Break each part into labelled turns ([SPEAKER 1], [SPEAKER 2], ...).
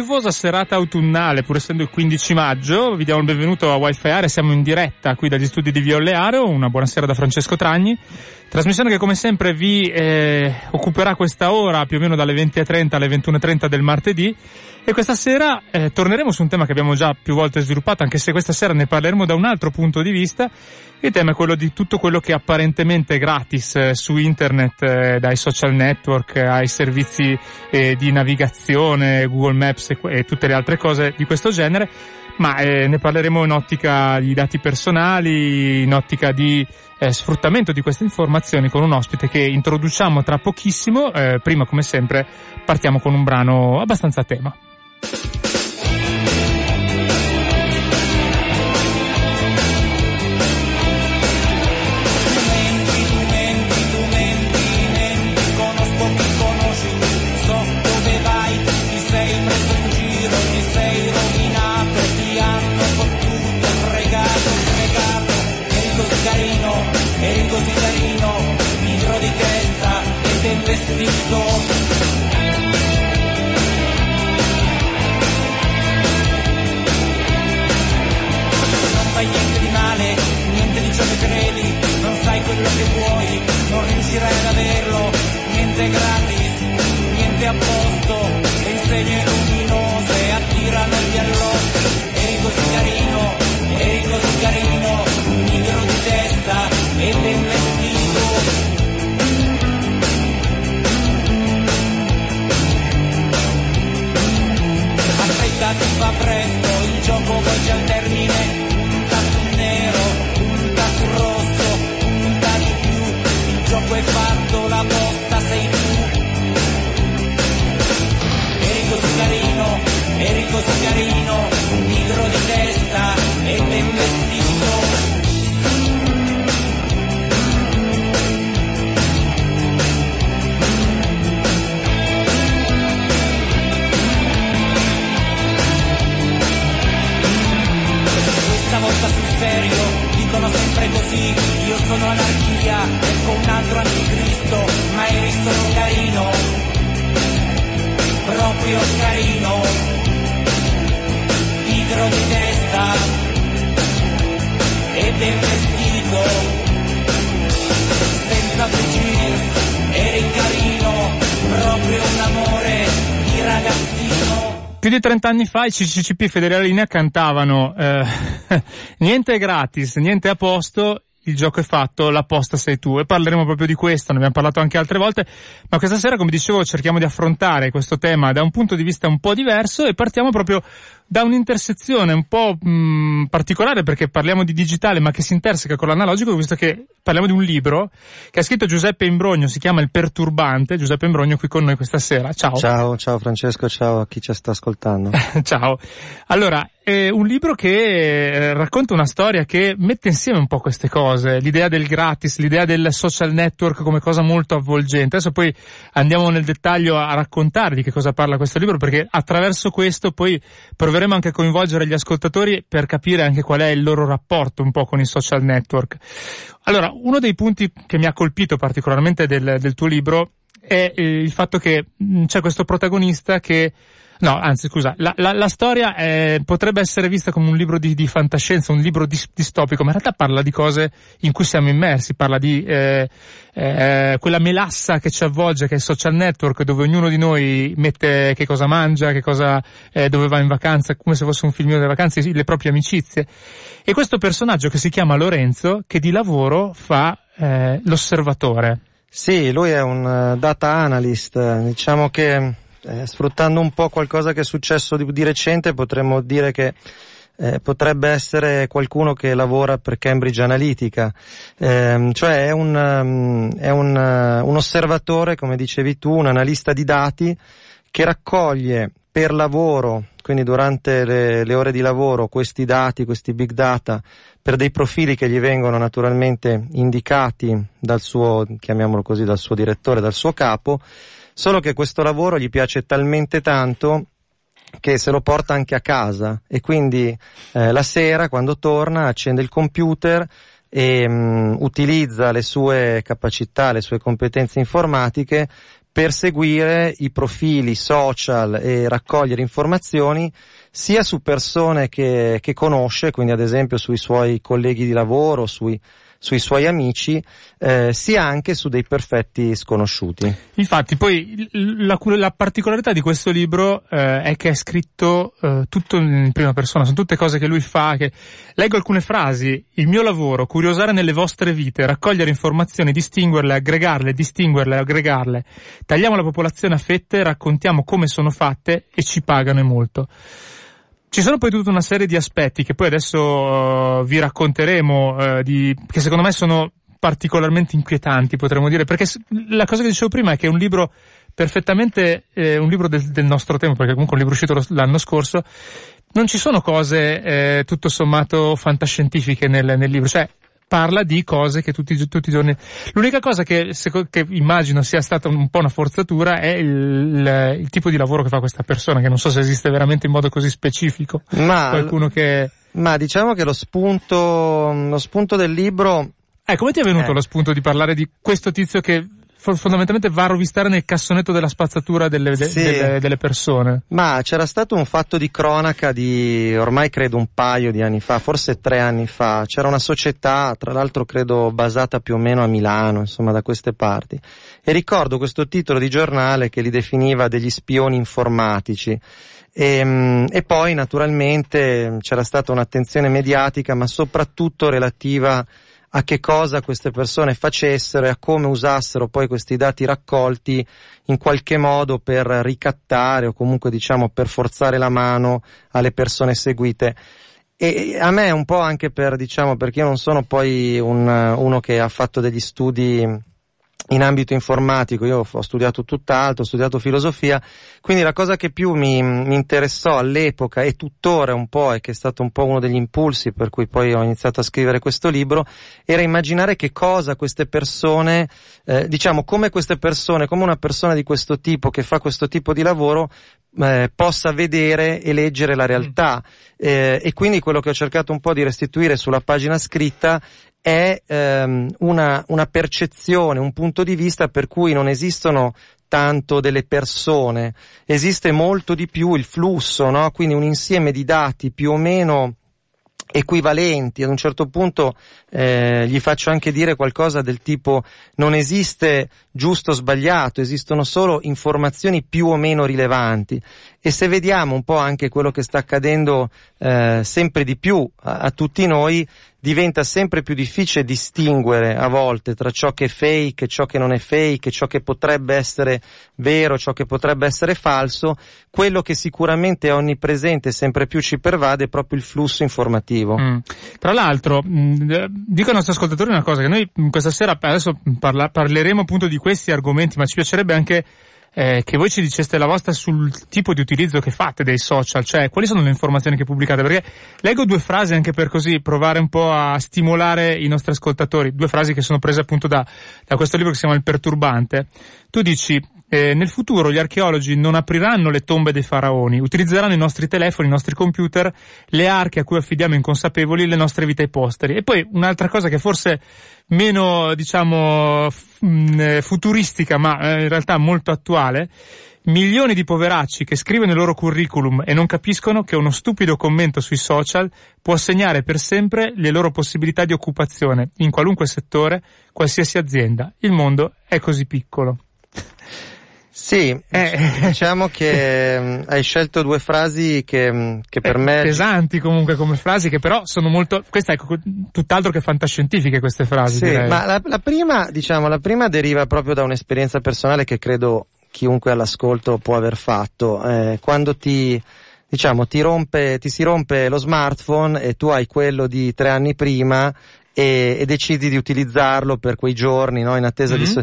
[SPEAKER 1] Piovosa serata autunnale, pur essendo il 15 maggio, vi diamo il benvenuto a Wi-Fi Area, siamo in diretta qui dagli studi di Violle Areo, una buonasera da Francesco Tragni, trasmissione che come sempre vi eh, occuperà questa ora più o meno dalle 20.30 alle 21.30 del martedì e questa sera eh, torneremo su un tema che abbiamo già più volte sviluppato, anche se questa sera ne parleremo da un altro punto di vista. Il tema è quello di tutto quello che è apparentemente gratis eh, su internet, eh, dai social network ai servizi eh, di navigazione, Google Maps e, e, tutte le altre cose di questo genere, ma eh, ne parleremo in ottica di dati personali, in ottica di eh, sfruttamento di queste informazioni con un ospite che introduciamo tra pochissimo. prima, come sempre, partiamo con un brano abbastanza a tema.
[SPEAKER 2] Quello
[SPEAKER 1] Più di 30 anni fa i CCCP Federale Linea cantavano eh, niente è gratis, niente è a posto, il gioco è fatto, la posta sei tu e parleremo proprio di questo, ne abbiamo parlato anche altre volte, ma questa sera come dicevo cerchiamo di affrontare questo tema da un punto di vista un po' diverso e partiamo proprio da un'intersezione un po' mh, particolare perché parliamo di digitale ma che si interseca con l'analogico visto che parliamo di un libro che ha scritto Giuseppe Imbrogno, si chiama Il Perturbante, Giuseppe Imbrogno qui con noi questa sera. Ciao.
[SPEAKER 3] Ciao, ciao Francesco, ciao a chi ci sta ascoltando.
[SPEAKER 1] ciao. Allora, è un libro che eh, racconta una storia che mette insieme un po' queste cose, l'idea del gratis, l'idea del social network come cosa molto avvolgente. Adesso poi andiamo nel dettaglio a raccontare di che cosa parla questo libro perché attraverso questo poi proveremo anche a coinvolgere gli ascoltatori per capire anche qual è il loro rapporto un po' con i social network. Allora, uno dei punti che mi ha colpito particolarmente del, del tuo libro è eh, il fatto che c'è questo protagonista che No, anzi, scusa, la, la, la storia è, potrebbe essere vista come un libro di, di fantascienza, un libro dis, distopico, ma in realtà parla di cose in cui siamo immersi, parla di eh, eh, quella melassa che ci avvolge, che è il social network, dove ognuno di noi mette che cosa mangia, che cosa, eh, dove va in vacanza, come se fosse un filmino delle vacanze, le proprie amicizie. E questo personaggio che si chiama Lorenzo, che di lavoro fa eh, l'osservatore.
[SPEAKER 3] Sì, lui è un uh, data analyst, diciamo che eh, sfruttando un po' qualcosa che è successo di, di recente, potremmo dire che eh, potrebbe essere qualcuno che lavora per Cambridge Analytica, eh, cioè è, un, um, è un, uh, un osservatore, come dicevi tu, un analista di dati che raccoglie per lavoro, quindi durante le, le, ore di lavoro, questi dati, questi big data, per dei profili che gli vengono naturalmente indicati dal suo, chiamiamolo così, dal suo direttore, dal suo capo, solo che questo lavoro gli piace talmente tanto che se lo porta anche a casa. E quindi eh, la sera quando torna accende il computer e mh, mm, utilizza le sue capacità, le sue competenze informatiche per seguire i profili social e raccogliere informazioni sia su persone che, che conosce, quindi ad esempio sui suoi colleghi di lavoro, sui sui suoi amici, eh, sia anche su dei perfetti sconosciuti.
[SPEAKER 1] Infatti, poi la, la particolarità di questo libro eh, è che è scritto eh, tutto in prima persona, sono tutte cose che lui fa. Che... Leggo alcune frasi. Il mio lavoro, curiosare nelle vostre vite, raccogliere informazioni, distinguerle, aggregarle, distinguerle, aggregarle. Tagliamo la popolazione a fette, raccontiamo come sono fatte e ci pagano e molto. Ci sono poi tutta una serie di aspetti che poi adesso uh, vi racconteremo, uh, di, che secondo me sono particolarmente inquietanti, potremmo dire, perché la cosa che dicevo prima è che è un libro perfettamente, eh, un libro del, del, nostro tempo, perché comunque è un libro uscito l'anno scorso, non ci sono cose eh, tutto sommato fantascientifiche nel, nel libro, cioè parla di cose che tutti, tutti i giorni. L'unica cosa che, che, immagino sia stata un po' una forzatura è il, il, tipo di lavoro che fa questa persona, che non so se esiste veramente in modo così specifico.
[SPEAKER 3] Ma,
[SPEAKER 1] Qualcuno che...
[SPEAKER 3] ma diciamo che lo spunto, lo spunto del libro.
[SPEAKER 1] Eh, come ti è venuto eh. lo spunto di parlare di questo tizio che fondamentalmente va a rovistare nel cassonetto della spazzatura delle, de, sì. delle, delle, persone.
[SPEAKER 3] Ma c'era stato un fatto di cronaca di ormai credo un paio di anni fa, forse tre anni fa. C'era una società, tra l'altro credo basata più o meno a Milano, insomma da queste parti. E ricordo questo titolo di giornale che li definiva degli spioni informatici. E, ehm, e, poi naturalmente c'era stata un'attenzione mediatica, ma soprattutto relativa a che cosa queste persone facessero e a come usassero poi questi dati raccolti in qualche modo per ricattare o comunque diciamo per forzare la mano alle persone seguite. E a me un po' anche per, diciamo, perché io non sono poi un, uno che ha fatto degli studi in ambito informatico, io ho studiato tutt'altro, ho studiato filosofia, quindi la cosa che più mi, mi, interessò all'epoca e tuttora un po' e che è stato un po' uno degli impulsi per cui poi ho iniziato a scrivere questo libro, era immaginare che cosa queste persone, eh, diciamo come queste persone, come una persona di questo tipo che fa questo tipo di lavoro eh, possa vedere e leggere la realtà mm. eh, e quindi quello che ho cercato un po' di restituire sulla pagina scritta è ehm, una, una percezione, un punto di vista per cui non esistono tanto delle persone, esiste molto di più il flusso, no? quindi un insieme di dati più o meno equivalenti, ad un certo punto eh, gli faccio anche dire qualcosa del tipo non esiste giusto o sbagliato, esistono solo informazioni più o meno rilevanti e se vediamo un po' anche quello che sta accadendo eh, sempre di più a, a tutti noi, diventa sempre più difficile distinguere a volte tra ciò che è fake, ciò che non è fake, ciò che potrebbe essere vero, ciò che potrebbe essere falso, quello che sicuramente è onnipresente e sempre più ci pervade è proprio il flusso informativo. Mm.
[SPEAKER 1] Tra l'altro, mh, mm, dico ai nostri ascoltatori una cosa, che noi questa sera adesso parla, parleremo appunto di questi argomenti, ma ci piacerebbe anche eh, che voi ci diceste la vostra sul tipo di utilizzo che fate dei social, cioè quali sono le informazioni che pubblicate, perché leggo due frasi anche per così provare un po' a stimolare i nostri ascoltatori, due frasi che sono prese appunto da, da questo libro che si chiama Il Perturbante. Tu dici, eh, nel futuro gli archeologi non apriranno le tombe dei faraoni, utilizzeranno i nostri telefoni, i nostri computer, le arche a cui affidiamo inconsapevoli le nostre vite ai posteri. E poi un'altra cosa che forse meno, diciamo, mh, eh, futuristica, ma eh, in realtà molto attuale, milioni di poveracci che scrivono il loro curriculum e non capiscono che uno stupido commento sui social può segnare per sempre le loro possibilità di occupazione in qualunque settore, qualsiasi azienda. Il mondo è così piccolo.
[SPEAKER 3] Sì, eh, diciamo che mm, hai scelto due frasi che, mm, che per eh, me...
[SPEAKER 1] Pesanti comunque come frasi, che però sono molto... Questa è tutt'altro che fantascientifiche queste frasi.
[SPEAKER 3] Sì,
[SPEAKER 1] direi.
[SPEAKER 3] ma la, la, prima, diciamo, la prima deriva proprio da un'esperienza personale che credo chiunque all'ascolto può aver fatto. Eh, quando ti diciamo ti rompe, ti si rompe lo smartphone e tu hai quello di tre anni prima e, e, decidi di utilizzarlo per quei giorni, no? in attesa mm-hmm. di...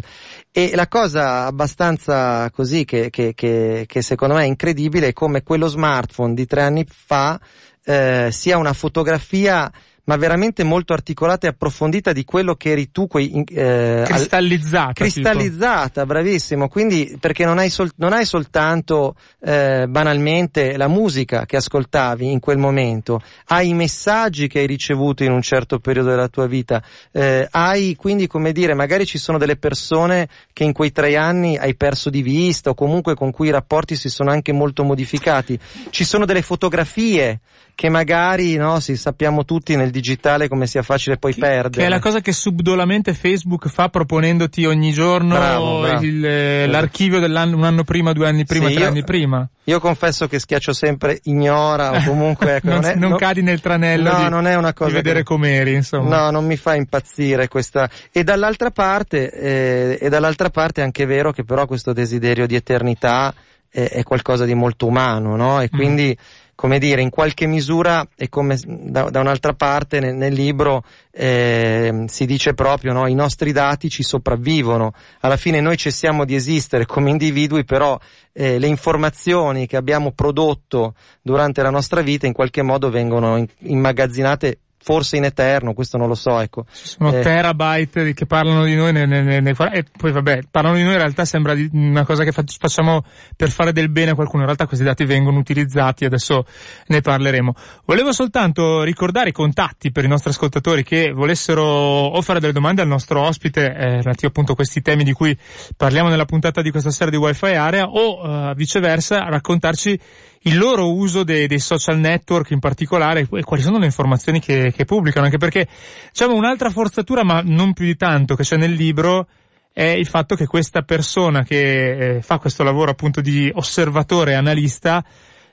[SPEAKER 3] E la cosa abbastanza così che, che, che, che, secondo me è incredibile è come quello smartphone di tre anni fa eh, sia una fotografia ma veramente molto articolata e approfondita di quello che eri tu, quei,
[SPEAKER 1] eh, cristallizzata.
[SPEAKER 3] Cristallizzata, tipo. bravissimo. Quindi, perché non hai, sol- non hai soltanto eh, banalmente la musica che ascoltavi in quel momento, hai i messaggi che hai ricevuto in un certo periodo della tua vita, eh, hai quindi, come dire, magari ci sono delle persone che in quei tre anni hai perso di vista o comunque con cui i rapporti si sono anche molto modificati. Ci sono delle fotografie che magari no, si sappiamo tutti nel digitale come sia facile poi
[SPEAKER 1] che,
[SPEAKER 3] perdere.
[SPEAKER 1] Che è la cosa che subdolamente Facebook fa proponendoti ogni giorno bravo, bravo. Il, eh, l'archivio dell'anno un anno prima, due anni prima, sì, tre io, anni prima.
[SPEAKER 3] Io confesso che schiaccio sempre ignora o comunque ecco,
[SPEAKER 1] non,
[SPEAKER 3] non, è,
[SPEAKER 1] non no, cadi nel tranello no, di, non è una cosa di vedere che, com'eri, insomma.
[SPEAKER 3] No, non mi fa impazzire questa. E dall'altra parte, eh, e dall'altra parte è anche vero che però questo desiderio di eternità è, è qualcosa di molto umano, no? E mm. quindi mm come dire, in qualche misura e come da, da un'altra parte nel, nel libro eh, si dice proprio no, i nostri dati ci sopravvivono, alla fine noi cessiamo di esistere come individui, però eh, le informazioni che abbiamo prodotto durante la nostra vita in qualche modo vengono in, immagazzinate forse in eterno, questo non lo so, ecco.
[SPEAKER 1] Ci sono eh. terabyte che parlano di noi nei, nei, nei, e poi vabbè, parlano di noi in realtà sembra una cosa che facciamo per fare del bene a qualcuno, in realtà questi dati vengono utilizzati, adesso ne parleremo. Volevo soltanto ricordare i contatti per i nostri ascoltatori che volessero o fare delle domande al nostro ospite, eh, relativo appunto a questi temi di cui parliamo nella puntata di questa sera di Wi-Fi Area, o eh, viceversa raccontarci il loro uso dei, dei, social network in particolare e quali sono le informazioni che, che pubblicano, anche perché diciamo un'altra forzatura, ma non più di tanto, che c'è nel libro è il fatto che questa persona che eh, fa questo lavoro appunto di osservatore e analista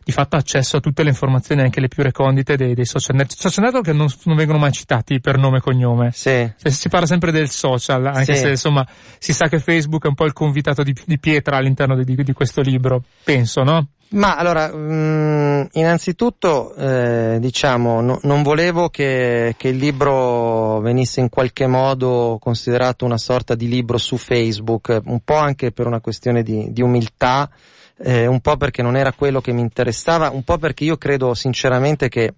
[SPEAKER 1] di fatto ha accesso a tutte le informazioni, anche le più recondite dei, dei social network, social network che non, non, vengono mai citati per nome e cognome.
[SPEAKER 3] Sì.
[SPEAKER 1] Si parla sempre del social, anche sì. se insomma si sa che Facebook è un po' il convitato di, di pietra all'interno di, di, questo libro, penso, no?
[SPEAKER 3] Ma allora, mh, mm, innanzitutto eh, diciamo, no, non volevo che, che, il libro venisse in qualche modo considerato una sorta di libro su Facebook, un po' anche per una questione di, di umiltà, eh, un po' perché non era quello che mi interessava, un po' perché io credo sinceramente che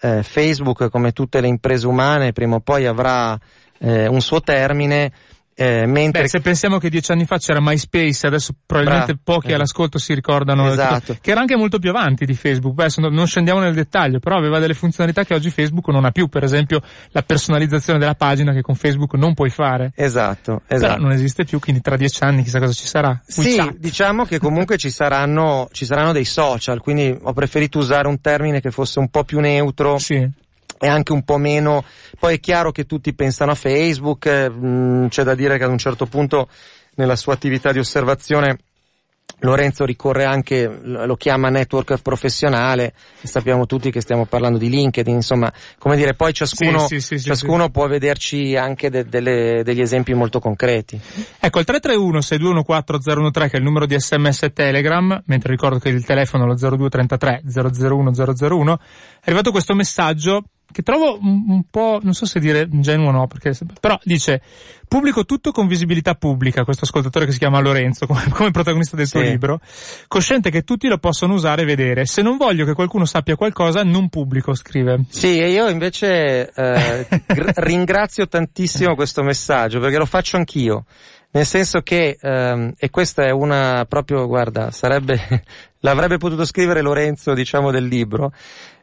[SPEAKER 3] eh, Facebook, come tutte le imprese umane, prima o poi avrà eh, un suo termine eh, mentre...
[SPEAKER 1] Beh, se pensiamo che dieci anni fa c'era MySpace, adesso probabilmente Bra- pochi eh. all'ascolto si ricordano
[SPEAKER 3] esatto.
[SPEAKER 1] che era anche molto più avanti di Facebook. Beh, non scendiamo nel dettaglio, però aveva delle funzionalità che oggi Facebook non ha più, per esempio la personalizzazione della pagina che con Facebook non puoi fare.
[SPEAKER 3] Esatto, esatto.
[SPEAKER 1] Però non esiste più, quindi tra dieci anni chissà cosa ci sarà.
[SPEAKER 3] Sì, diciamo che comunque ci saranno, ci saranno dei social, quindi ho preferito usare un termine che fosse un po' più neutro.
[SPEAKER 1] Sì
[SPEAKER 3] è anche un po' meno, poi è chiaro che tutti pensano a Facebook, mh, mm, c'è da dire che ad un certo punto nella sua attività di osservazione Lorenzo ricorre anche, lo chiama network professionale, sappiamo tutti che stiamo parlando di LinkedIn, insomma, come dire, poi ciascuno, sì, sì, sì, ciascuno può vederci anche de, delle, degli esempi molto concreti.
[SPEAKER 1] Ecco, il 331-6214013 che è il numero di sms telegram, mentre ricordo che il telefono è lo 0233 001 001, è arrivato questo messaggio che trovo un, po', non so se dire ingenuo o no, perché, però dice, pubblico tutto con visibilità pubblica, questo ascoltatore che si chiama Lorenzo, come, come protagonista del sì. suo libro, cosciente che tutti lo possono usare e vedere. Se non voglio che qualcuno sappia qualcosa, non pubblico, scrive.
[SPEAKER 3] Sì, e io invece eh, ringrazio tantissimo questo messaggio, perché lo faccio anch'io. Nel senso che, ehm, e questa è una proprio, guarda, sarebbe, l'avrebbe potuto scrivere Lorenzo, diciamo, del libro,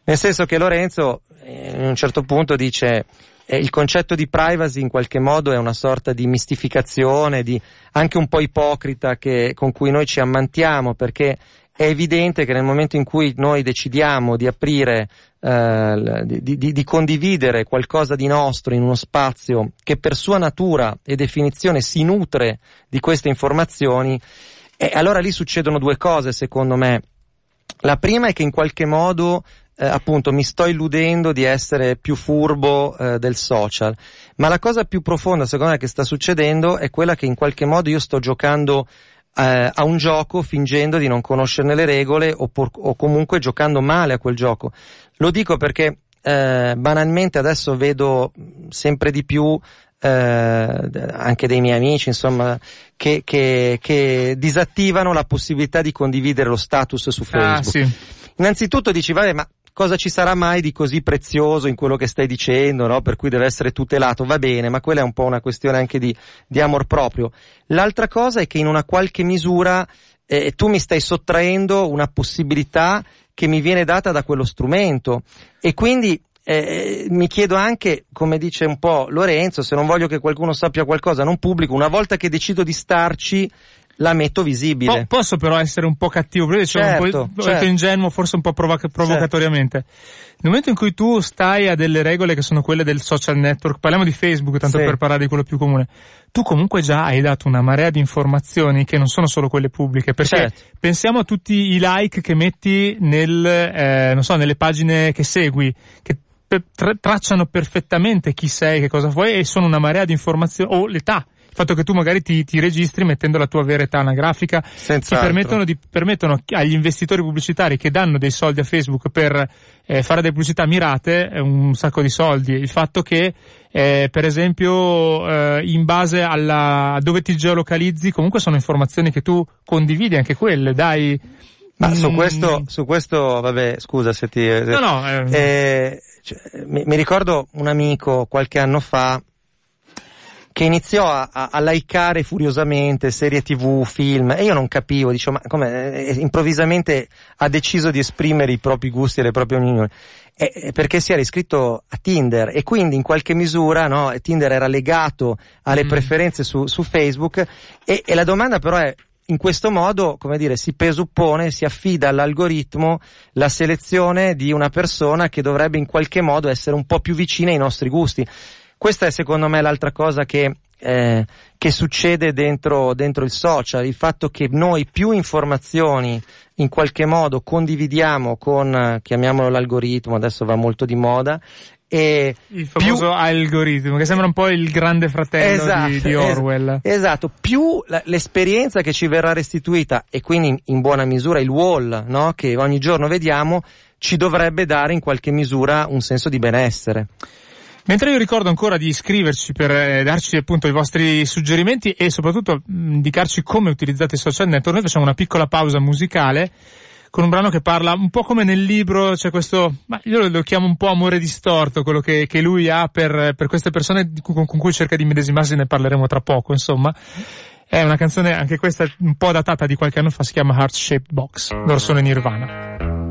[SPEAKER 3] nel senso che Lorenzo, eh, in un certo punto dice, eh, il concetto di privacy in qualche modo è una sorta di mistificazione, di, anche un po' ipocrita che, con cui noi ci ammantiamo, perché è evidente che nel momento in cui noi decidiamo di aprire, eh, di, di, di, condividere qualcosa di nostro in uno spazio che per sua natura e definizione si nutre di queste informazioni, eh, allora lì succedono due cose secondo me. La prima è che in qualche modo eh, appunto mi sto illudendo di essere più furbo eh, del social, ma la cosa più profonda secondo me che sta succedendo è quella che in qualche modo io sto giocando eh, a un gioco fingendo di non conoscerne le regole o, por- o comunque giocando male a quel gioco. Lo dico perché eh, banalmente adesso vedo sempre di più eh, anche dei miei amici, insomma, che, che, che, disattivano la possibilità di condividere lo status su ah, Facebook. Ah, sì. Innanzitutto dici, vabbè, ma cosa ci sarà mai di così prezioso in quello che stai dicendo, no? Per cui deve essere tutelato, va bene, ma quella è un po' una questione anche di, di amor proprio. L'altra cosa è che in una qualche misura eh, tu mi stai sottraendo una possibilità che mi viene data da quello strumento e quindi eh, mi chiedo anche, come dice un po' Lorenzo, se non voglio che qualcuno sappia qualcosa, non pubblico, una volta che decido di starci, la metto visibile.
[SPEAKER 1] Po- posso però essere un po' cattivo, perché certo, un po', certo. ingenuo, forse un po' provoc- provocatoriamente. Certo. Nel momento in cui tu stai a delle regole che sono quelle del social network, parliamo di Facebook, tanto sì. per parlare di quello più comune, tu comunque già hai dato una marea di informazioni che non sono solo quelle pubbliche, perché certo. pensiamo a tutti i like che metti nel, eh, non so, nelle pagine che segui, che tra- tracciano perfettamente chi sei, che cosa vuoi e sono una marea di informazioni, o l'età, il fatto che tu magari ti, ti registri mettendo la tua vera età anagrafica, ti permettono, di, permettono agli investitori pubblicitari che danno dei soldi a Facebook per eh, fare delle pubblicità mirate eh, un sacco di soldi. Il fatto che eh, per esempio eh, in base alla, a dove ti geolocalizzi comunque sono informazioni che tu condividi anche quelle, dai.
[SPEAKER 3] Ma su mm. questo, su questo, vabbè, scusa se ti...
[SPEAKER 1] No, no,
[SPEAKER 3] eh, eh cioè, mi, mi, ricordo un amico qualche anno fa che iniziò a, a, a likeare furiosamente serie tv, film, e io non capivo, dicevo, ma come, eh, improvvisamente ha deciso di esprimere i propri gusti e le proprie opinioni. Eh, perché si era iscritto a Tinder e quindi in qualche misura no, Tinder era legato alle mm. preferenze su, su Facebook e, e la domanda però è in questo modo, come dire, si presuppone, si affida all'algoritmo la selezione di una persona che dovrebbe in qualche modo essere un po' più vicina ai nostri gusti. Questa è secondo me l'altra cosa che, eh, che succede dentro, dentro il social, il fatto che noi più informazioni in qualche modo condividiamo con, chiamiamolo l'algoritmo, adesso va molto di moda, e
[SPEAKER 1] il famoso più... algoritmo che sembra un po' il grande fratello esatto, di, di, Orwell.
[SPEAKER 3] Es- esatto, più l'esperienza che ci verrà restituita e quindi in, in buona misura il wall no? che ogni giorno vediamo ci dovrebbe dare in qualche misura un senso di benessere.
[SPEAKER 1] Mentre io ricordo ancora di iscriverci per eh, darci appunto i vostri suggerimenti e soprattutto mh, indicarci come utilizzate i social network, noi facciamo una piccola pausa musicale con un brano che parla un po' come nel libro, c'è questo, ma io lo, lo chiamo un po' amore distorto, quello che, che lui ha per, per queste persone con, con cui cerca di medesimarsi, ne parleremo tra poco, insomma. È una canzone, anche questa un po' datata di qualche anno fa, si chiama Heart Shaped Box. Loro sono in Nirvana.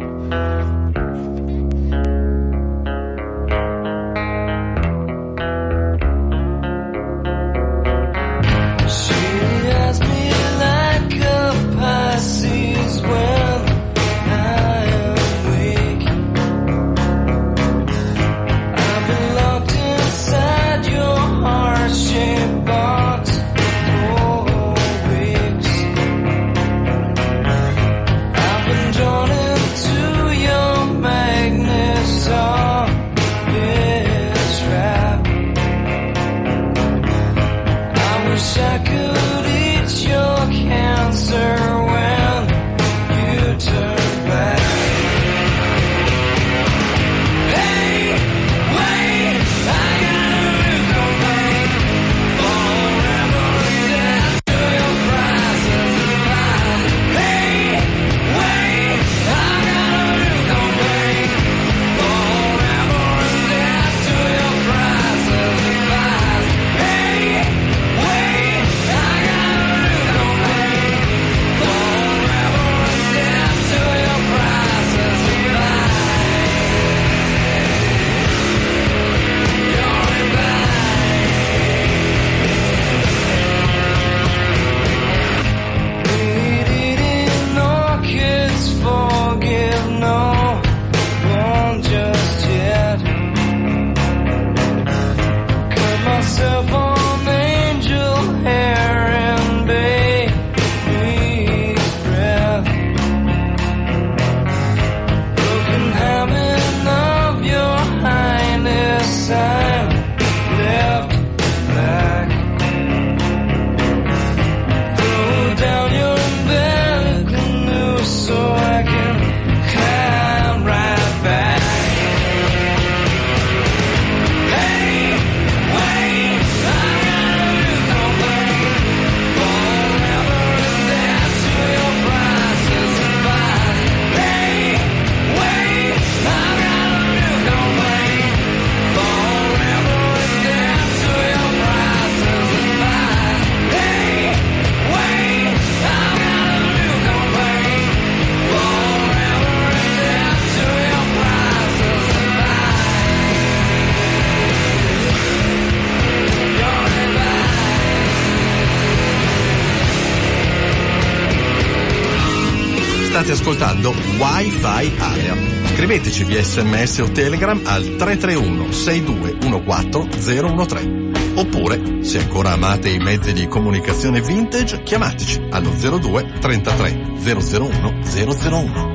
[SPEAKER 4] Ascoltando Wi-Fi Area. Scriveteci via sms o telegram al 331 6214 013. Oppure, se ancora amate i mezzi di comunicazione vintage, chiamateci allo 02 33 001 001.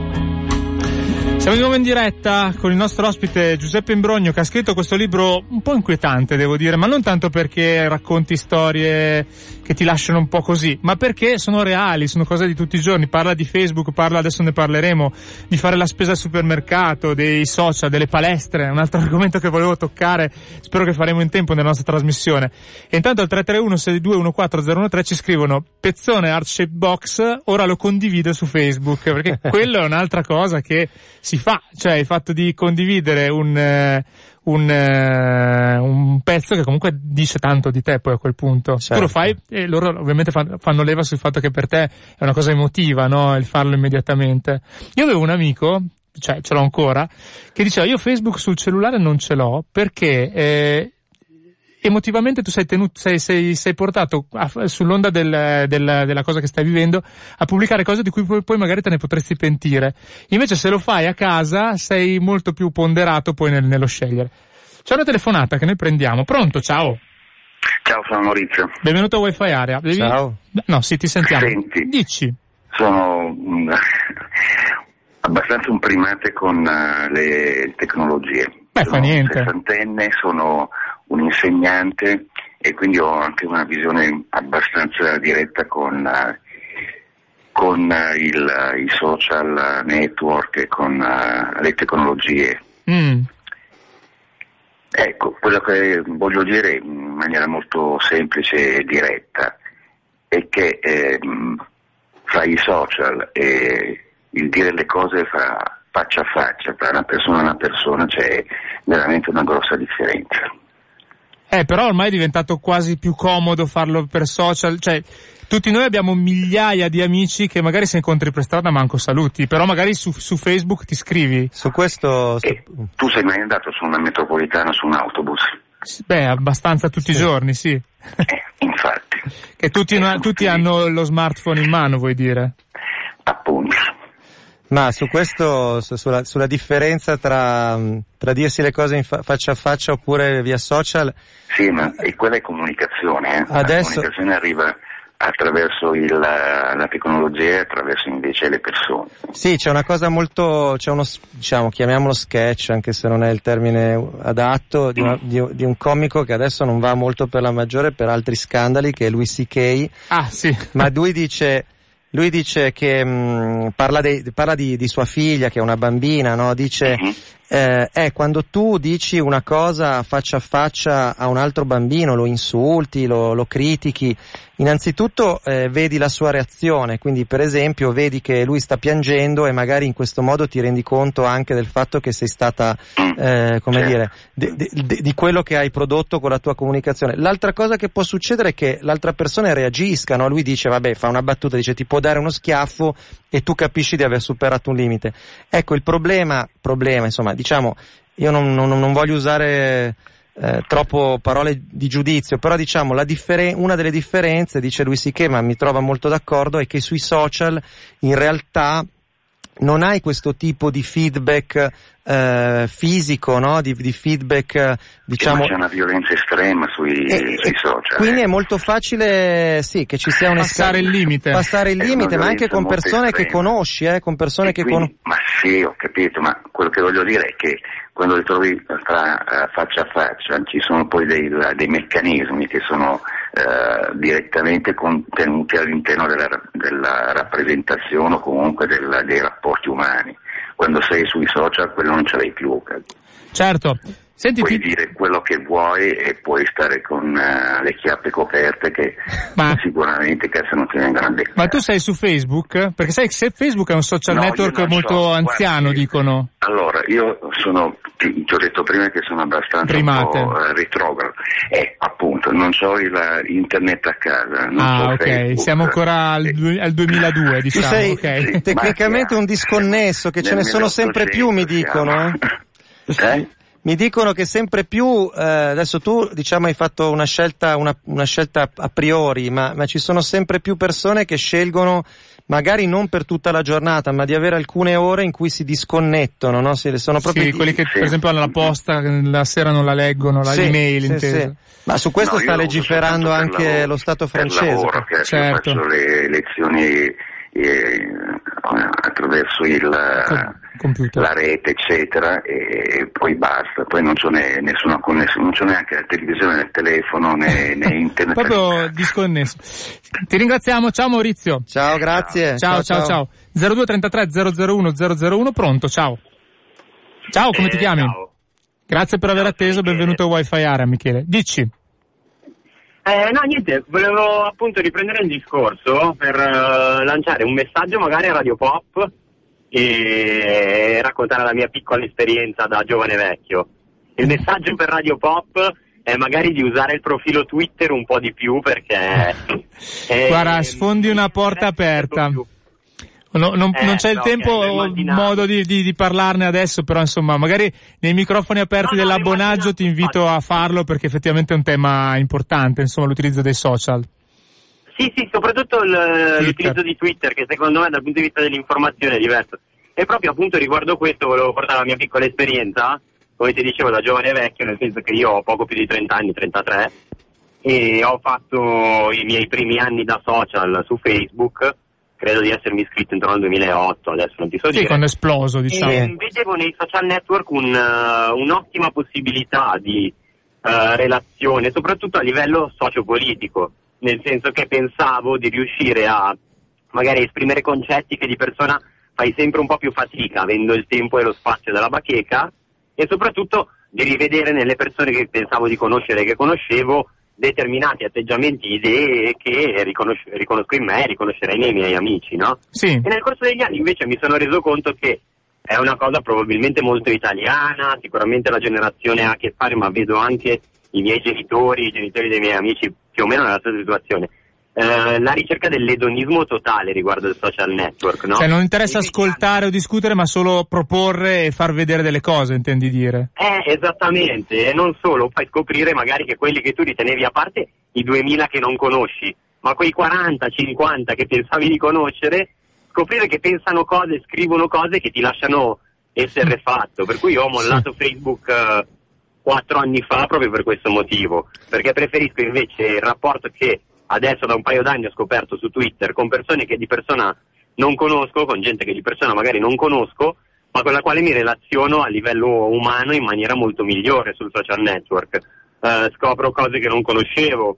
[SPEAKER 1] Siamo di nuovo in diretta con il nostro ospite Giuseppe Imbrogno che ha scritto questo libro un po' inquietante, devo dire, ma non tanto perché racconti storie che ti lasciano un po' così, ma perché sono reali, sono cose di tutti i giorni. Parla di Facebook, parla, adesso ne parleremo, di fare la spesa al supermercato, dei social, delle palestre, un altro argomento che volevo toccare, spero che faremo in tempo nella nostra trasmissione. E intanto al 331-6214013 ci scrivono Pezzone Art Shape Box, ora lo condivide su Facebook, perché quello è un'altra cosa che si fa, cioè il fatto di condividere un, eh, un, eh, un, pezzo che comunque dice tanto di te poi a quel punto. Certo. Tu lo certo. fai e loro ovviamente fanno leva sul fatto che per te è una cosa emotiva, no? Il farlo immediatamente. Io avevo un amico, cioè ce l'ho ancora, che diceva io Facebook sul cellulare non ce l'ho perché eh, emotivamente tu sei, tenuto, sei, sei, sei portato a, sull'onda del, del, della cosa che stai vivendo a pubblicare cose di cui poi, poi, magari te ne potresti pentire. Invece se lo fai a casa sei molto più ponderato poi nel, nello scegliere. C'è una telefonata che noi prendiamo. Pronto, ciao.
[SPEAKER 5] Ciao, sono Maurizio.
[SPEAKER 1] Benvenuto a Wi-Fi Area.
[SPEAKER 3] Devi... Ciao.
[SPEAKER 1] No, sì, ti sentiamo.
[SPEAKER 5] Senti,
[SPEAKER 1] Dici.
[SPEAKER 5] Sono abbastanza un primate con uh, le tecnologie.
[SPEAKER 1] Beh, sono fa niente.
[SPEAKER 5] Sessantenne, sono un insegnante e quindi ho anche una visione abbastanza diretta con, uh, con uh, il, i social network e con le tecnologie.
[SPEAKER 1] Mm.
[SPEAKER 5] Ecco, quello che voglio dire in maniera molto semplice e diretta è che eh, fra i social e il dire le cose fra faccia a faccia, tra una persona e una persona c'è veramente una grossa differenza.
[SPEAKER 1] Eh, però ormai è diventato quasi più comodo farlo per social, cioè tutti noi abbiamo migliaia di amici che magari se incontri per strada manco saluti, però magari su, su Facebook ti scrivi.
[SPEAKER 3] Su questo...
[SPEAKER 5] Eh, tu sei mai andato su una metropolitana, su un autobus?
[SPEAKER 1] Beh, abbastanza tutti sì. i giorni, sì.
[SPEAKER 5] Eh, infatti.
[SPEAKER 1] Che tutti, eh, tutti hanno lo smartphone in mano, vuoi dire?
[SPEAKER 5] Appunto.
[SPEAKER 3] Ma su questo, su, sulla, sulla, differenza tra, tra, dirsi le cose in fa- faccia a faccia oppure via social.
[SPEAKER 5] Sì, ma e quella è comunicazione, eh?
[SPEAKER 3] Adesso...
[SPEAKER 5] La comunicazione arriva attraverso il, la tecnologia e attraverso invece le persone.
[SPEAKER 3] Sì, c'è una cosa molto, c'è uno, diciamo, chiamiamolo sketch, anche se non è il termine adatto, di, una, di, di, un comico che adesso non va molto per la maggiore per altri scandali, che è Louis C.K.
[SPEAKER 1] Ah, sì.
[SPEAKER 3] Ma lui dice, lui dice che mh, mm, parla, de, parla di, di, sua figlia che è una bambina, no? Dice mm-hmm eh, è quando tu dici una cosa faccia a faccia a un altro bambino, lo insulti, lo, lo critichi, innanzitutto eh, vedi la sua reazione, quindi per esempio vedi che lui sta piangendo e magari in questo modo ti rendi conto anche del fatto che sei stata, eh, come dire, di, di, di quello che hai prodotto con la tua comunicazione. L'altra cosa che può succedere è che l'altra persona reagisca, no? lui dice vabbè fa una battuta, dice ti può dare uno schiaffo e tu capisci di aver superato un limite. Ecco il problema, problema insomma diciamo, io non, non, non voglio usare eh, troppo parole di giudizio, però diciamo differen- una delle differenze, dice lui sì che, ma mi trova molto d'accordo, è che sui social in realtà non hai questo tipo di feedback eh, fisico, no? di, di, feedback diciamo...
[SPEAKER 5] C'è una violenza estrema sui, e, sui social.
[SPEAKER 3] Quindi
[SPEAKER 5] eh.
[SPEAKER 3] è molto facile, sì, che ci sia un
[SPEAKER 1] passare il limite.
[SPEAKER 3] Passare il limite, ma anche con persone estrema. che conosci, eh, con persone e che conosci.
[SPEAKER 5] Ma sì, ho capito, ma quello che voglio dire è che quando li trovi fra, uh, faccia a faccia ci sono poi dei, dei meccanismi che sono uh, direttamente contenuti all'interno della, della rappresentazione o comunque della, dei rapporti umani quando sei sui social quello non ce l'hai più.
[SPEAKER 1] Certo. Senti,
[SPEAKER 5] puoi
[SPEAKER 1] ti...
[SPEAKER 5] dire quello che vuoi e puoi stare con uh, le chiappe coperte che Ma... sicuramente cazzo non ti vengono a beccare.
[SPEAKER 1] Ma tu sei su Facebook? Perché sai che Facebook è un social
[SPEAKER 5] no,
[SPEAKER 1] network molto
[SPEAKER 5] so.
[SPEAKER 1] anziano,
[SPEAKER 5] Guarda,
[SPEAKER 1] dicono.
[SPEAKER 5] Allora, io sono, ti, ti, ho detto prima che sono abbastanza uh, ritrogrado. E appunto, non ho il, internet a casa. Non
[SPEAKER 1] ah,
[SPEAKER 5] so
[SPEAKER 1] ok,
[SPEAKER 5] Facebook.
[SPEAKER 1] siamo ancora al, al 2002, diciamo.
[SPEAKER 3] Tu sei
[SPEAKER 1] okay.
[SPEAKER 3] sì, tecnicamente un disconnesso, che ce ne sono sempre più, mi dicono.
[SPEAKER 5] Eh?
[SPEAKER 3] Mi dicono che sempre più, eh, adesso tu diciamo hai fatto una scelta, una, una scelta a priori, ma, ma, ci sono sempre più persone che scelgono, magari non per tutta la giornata, ma di avere alcune ore in cui si disconnettono, no? Si, sono proprio
[SPEAKER 1] sì, quelli che per esempio hanno la posta, la sera non la leggono, la sì, email sì, sì.
[SPEAKER 3] Ma su questo no, sta legiferando anche lo Stato francese.
[SPEAKER 5] Lavoro, certo. faccio le lezioni eh, attraverso il, la rete eccetera e poi basta, poi non c'è nessuna connessione, non c'è neanche la televisione né il telefono né, né internet.
[SPEAKER 1] Proprio disconnesso. Ti ringraziamo, ciao Maurizio.
[SPEAKER 3] Ciao, grazie.
[SPEAKER 1] Ciao, ciao, ciao. ciao. 0233 001 001, pronto, ciao. Ciao, come eh, ti chiami? Ciao. Grazie per aver atteso, benvenuto a Wi-Fi Area Michele. Dici.
[SPEAKER 6] Eh, no, niente, volevo appunto riprendere il discorso per uh, lanciare un messaggio magari a Radio Pop e raccontare la mia piccola esperienza da giovane vecchio. Il messaggio per Radio Pop è magari di usare il profilo Twitter un po' di più perché...
[SPEAKER 1] Guarda, sfondi una porta aperta. No, non, eh, non, c'è il tempo o modo di, di, di, parlarne adesso, però insomma, magari nei microfoni aperti no, dell'abbonaggio ti invito a farlo perché effettivamente è un tema importante, insomma, l'utilizzo dei social.
[SPEAKER 6] Sì, sì, soprattutto il, l'utilizzo di Twitter, che secondo me dal punto di vista dell'informazione è diverso. E proprio appunto riguardo questo volevo portare la mia piccola esperienza, come ti dicevo, da giovane e vecchio, nel senso che io ho poco più di 30 anni, 33, e ho fatto i miei primi anni da social su Facebook credo di essermi iscritto intorno al 2008, adesso non ti so
[SPEAKER 1] sì,
[SPEAKER 6] dire.
[SPEAKER 1] quando è esploso, diciamo.
[SPEAKER 6] E vedevo nei social network un, uh, un'ottima possibilità di uh, relazione, soprattutto a livello sociopolitico, nel senso che pensavo di riuscire a magari esprimere concetti che di persona fai sempre un po' più fatica, avendo il tempo e lo spazio della bacheca, e soprattutto di rivedere nelle persone che pensavo di conoscere e che conoscevo determinati atteggiamenti, idee che riconosco, riconosco in me e riconoscerei nei miei amici, no?
[SPEAKER 1] Sì.
[SPEAKER 6] E nel corso degli anni invece mi sono reso conto che è una cosa probabilmente molto italiana, sicuramente la generazione ha a che fare, ma vedo anche i miei genitori, i genitori dei miei amici più o meno nella stessa situazione. Eh, la ricerca dell'edonismo totale riguardo il social network, no?
[SPEAKER 1] Cioè non interessa ascoltare o discutere, ma solo proporre e far vedere delle cose, intendi dire?
[SPEAKER 6] Eh, esattamente, e non solo, fai scoprire magari che quelli che tu ritenevi a parte, i 2000 che non conosci, ma quei 40, 50 che pensavi di conoscere, scoprire che pensano cose, scrivono cose che ti lasciano essere fatto. Per cui ho mollato sì. Facebook eh, quattro anni fa proprio per questo motivo, perché preferisco invece il rapporto che adesso da un paio d'anni ho scoperto su Twitter con persone che di persona non conosco, con gente che di persona magari non conosco, ma con la quale mi relaziono a livello umano in maniera molto migliore sul social network. Uh, scopro cose che non conoscevo,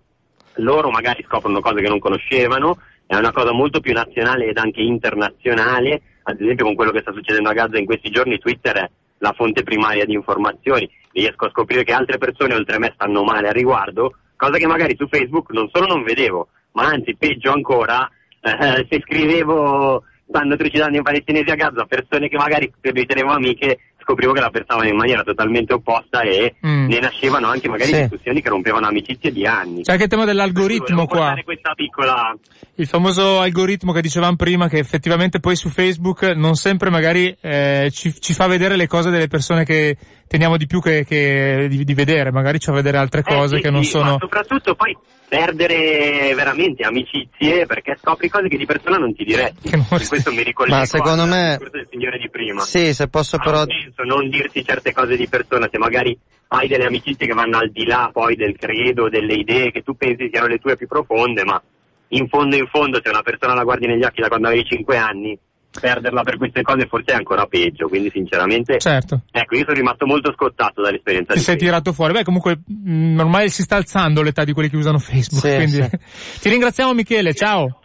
[SPEAKER 6] loro magari scoprono cose che non conoscevano, è una cosa molto più nazionale ed anche internazionale, ad esempio con quello che sta succedendo a Gaza in questi giorni Twitter è la fonte primaria di informazioni, riesco a scoprire che altre persone oltre a me stanno male a riguardo, cosa che magari su Facebook non solo non vedevo, ma anzi peggio ancora, eh, se scrivevo stanno trucidando in palestinesi a Gaza persone che magari ritenevo amiche, scoprivo che la pensavano in maniera totalmente opposta e mm. ne nascevano anche magari sì. discussioni che rompevano amicizie di anni.
[SPEAKER 1] C'è anche il tema dell'algoritmo qua.
[SPEAKER 6] Piccola...
[SPEAKER 1] Il famoso algoritmo che dicevamo prima che effettivamente poi su Facebook non sempre magari eh, ci, ci, fa vedere le cose delle persone che teniamo di più che, che di, di, vedere, magari ci fa vedere altre eh, cose
[SPEAKER 6] sì,
[SPEAKER 1] che non
[SPEAKER 6] sì,
[SPEAKER 1] sono...
[SPEAKER 6] Ma soprattutto poi perdere veramente amicizie perché scopri cose che di persona non ti diresti. Non... questo mi ricollego
[SPEAKER 3] ma secondo me...
[SPEAKER 6] del signore di prima.
[SPEAKER 3] Sì, se posso ma però...
[SPEAKER 6] Penso non dirsi certe cose di persona, se magari hai delle amicizie che vanno al di là poi del credo, delle idee che tu pensi siano le tue più profonde, ma in fondo in fondo se una persona la guardi negli occhi da quando avevi 5 anni perderla per queste cose forse è ancora peggio, quindi sinceramente
[SPEAKER 1] certo.
[SPEAKER 6] ecco, io sono rimasto molto scottato dall'esperienza
[SPEAKER 1] Ti
[SPEAKER 6] di
[SPEAKER 1] sei Facebook. tirato fuori. Beh, comunque mh, mm, ormai si sta alzando l'età di quelli che usano Facebook, sì, quindi sì. ti ringraziamo Michele, ciao.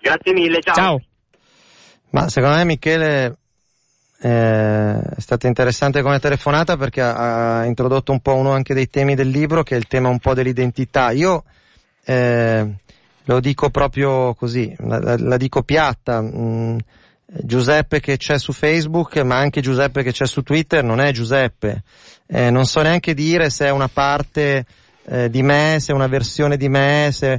[SPEAKER 6] Grazie mille, ciao.
[SPEAKER 1] Ciao.
[SPEAKER 3] Ma secondo me Michele eh, è stata interessante come telefonata perché ha, introdotto un po' uno anche dei temi del libro che è il tema un po' dell'identità. Io eh, lo dico proprio così, la, la dico piatta. Mm, Giuseppe che c'è su Facebook, ma anche Giuseppe che c'è su Twitter non è Giuseppe. Eh, non so neanche dire se è una parte eh, di me, se è una versione di me, se,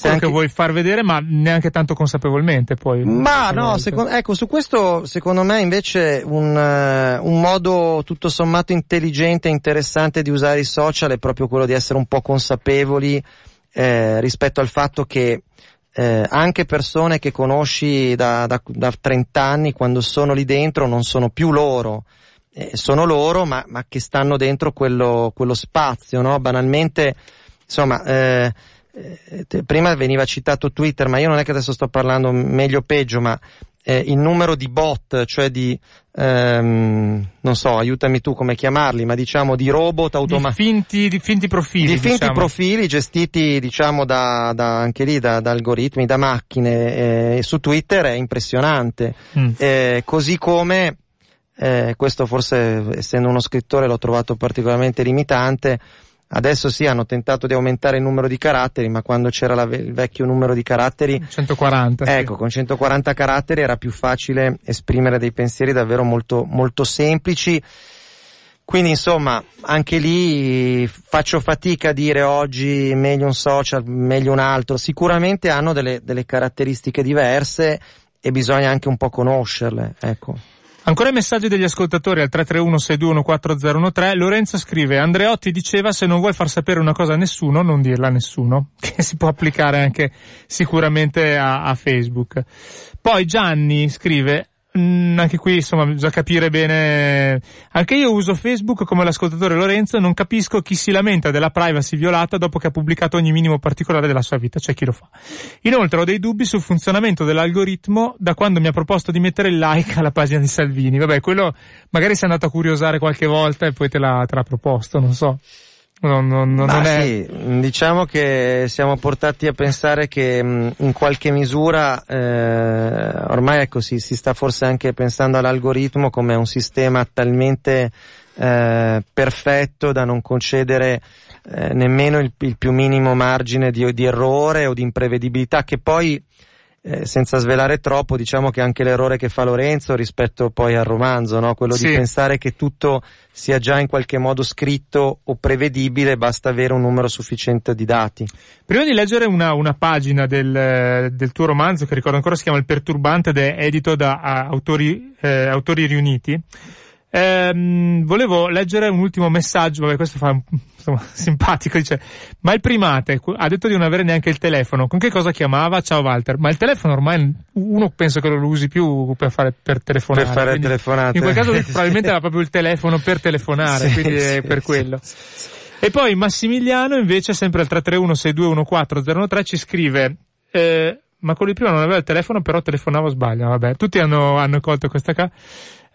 [SPEAKER 1] quello
[SPEAKER 3] anche-
[SPEAKER 1] che vuoi far vedere, ma neanche tanto consapevolmente poi.
[SPEAKER 3] Ma no, secondo- ecco, su questo secondo me invece un, eh, un modo tutto sommato intelligente e interessante di usare i social è proprio quello di essere un po' consapevoli eh, rispetto al fatto che eh, anche persone che conosci da, da, da 30 anni quando sono lì dentro non sono più loro, eh, sono loro ma, ma che stanno dentro quello, quello spazio, no? Banalmente, insomma, eh, eh, prima veniva citato Twitter, ma io non è che adesso sto parlando meglio o peggio, ma eh, il numero di bot, cioè di, ehm, non so, aiutami tu come chiamarli, ma diciamo di robot
[SPEAKER 1] di
[SPEAKER 3] automatici.
[SPEAKER 1] finti, di finti profili.
[SPEAKER 3] Di finti
[SPEAKER 1] diciamo.
[SPEAKER 3] profili gestiti, diciamo, da, da- anche lì da, da algoritmi, da macchine, eh, su Twitter è impressionante.
[SPEAKER 1] Mm.
[SPEAKER 3] Eh, così come, eh, questo forse essendo uno scrittore l'ho trovato particolarmente limitante, adesso sì hanno tentato di aumentare il numero di caratteri, ma quando c'era la il vecchio numero di caratteri,
[SPEAKER 1] 140. sì.
[SPEAKER 3] ecco, con 140 caratteri era più facile esprimere dei pensieri davvero molto, molto semplici. Quindi insomma, anche lì faccio fatica a dire oggi meglio un social, meglio un altro. Sicuramente hanno delle, delle caratteristiche diverse e bisogna anche un po' conoscerle, ecco.
[SPEAKER 1] Ancora i messaggi degli ascoltatori al 331-621-4013. Lorenzo scrive, Andreotti diceva se non vuoi far sapere una cosa a nessuno, non dirla a nessuno, che si può applicare anche sicuramente a, a Facebook. Poi Gianni scrive, mm, anche qui insomma bisogna capire bene, anche io uso Facebook come l'ascoltatore Lorenzo, non capisco chi si lamenta della privacy violata dopo che ha pubblicato ogni minimo particolare della sua vita, c'è chi lo fa. Inoltre ho dei dubbi sul funzionamento dell'algoritmo da quando mi ha proposto di mettere il like alla pagina di Salvini. Vabbè, quello magari sei andato a curiosare qualche volta e poi te l'ha, te l'ha proposto, non so. Non, non, non, è...
[SPEAKER 3] sì, mh, diciamo che siamo portati a pensare che mh, in qualche misura eh, ormai ecco, si, si sta forse anche pensando all'algoritmo come un sistema talmente eh, perfetto da non concedere eh, nemmeno il, il più minimo margine di, di errore o di imprevedibilità che poi eh, senza svelare troppo, diciamo che anche l'errore che fa Lorenzo rispetto poi al romanzo, no? quello
[SPEAKER 1] Sì.
[SPEAKER 3] di pensare che tutto sia già in qualche modo scritto o prevedibile, basta avere un numero sufficiente di dati.
[SPEAKER 1] Prima di leggere una, una pagina del, del tuo romanzo, che ricordo ancora si chiama Il Perturbante ed è edito da autori, eh, autori riuniti, ehm, volevo leggere un ultimo messaggio, vabbè questo fa insomma, simpatico, dice, ma il primate ha detto di non avere neanche il telefono, con che cosa chiamava? Ciao Walter, ma il telefono ormai uno penso che lo usi più per fare, per telefonare.
[SPEAKER 3] Per fare telefonate.
[SPEAKER 1] In quel caso probabilmente era proprio il telefono per telefonare,
[SPEAKER 3] Sì,
[SPEAKER 1] quindi è
[SPEAKER 3] sì,
[SPEAKER 1] per
[SPEAKER 3] sì,
[SPEAKER 1] quello. E poi Massimiliano invece sempre al 331-6214-013 ci scrive eh, ma quello di prima non aveva il telefono però telefonavo sbaglia, vabbè, tutti hanno, hanno colto questa qua.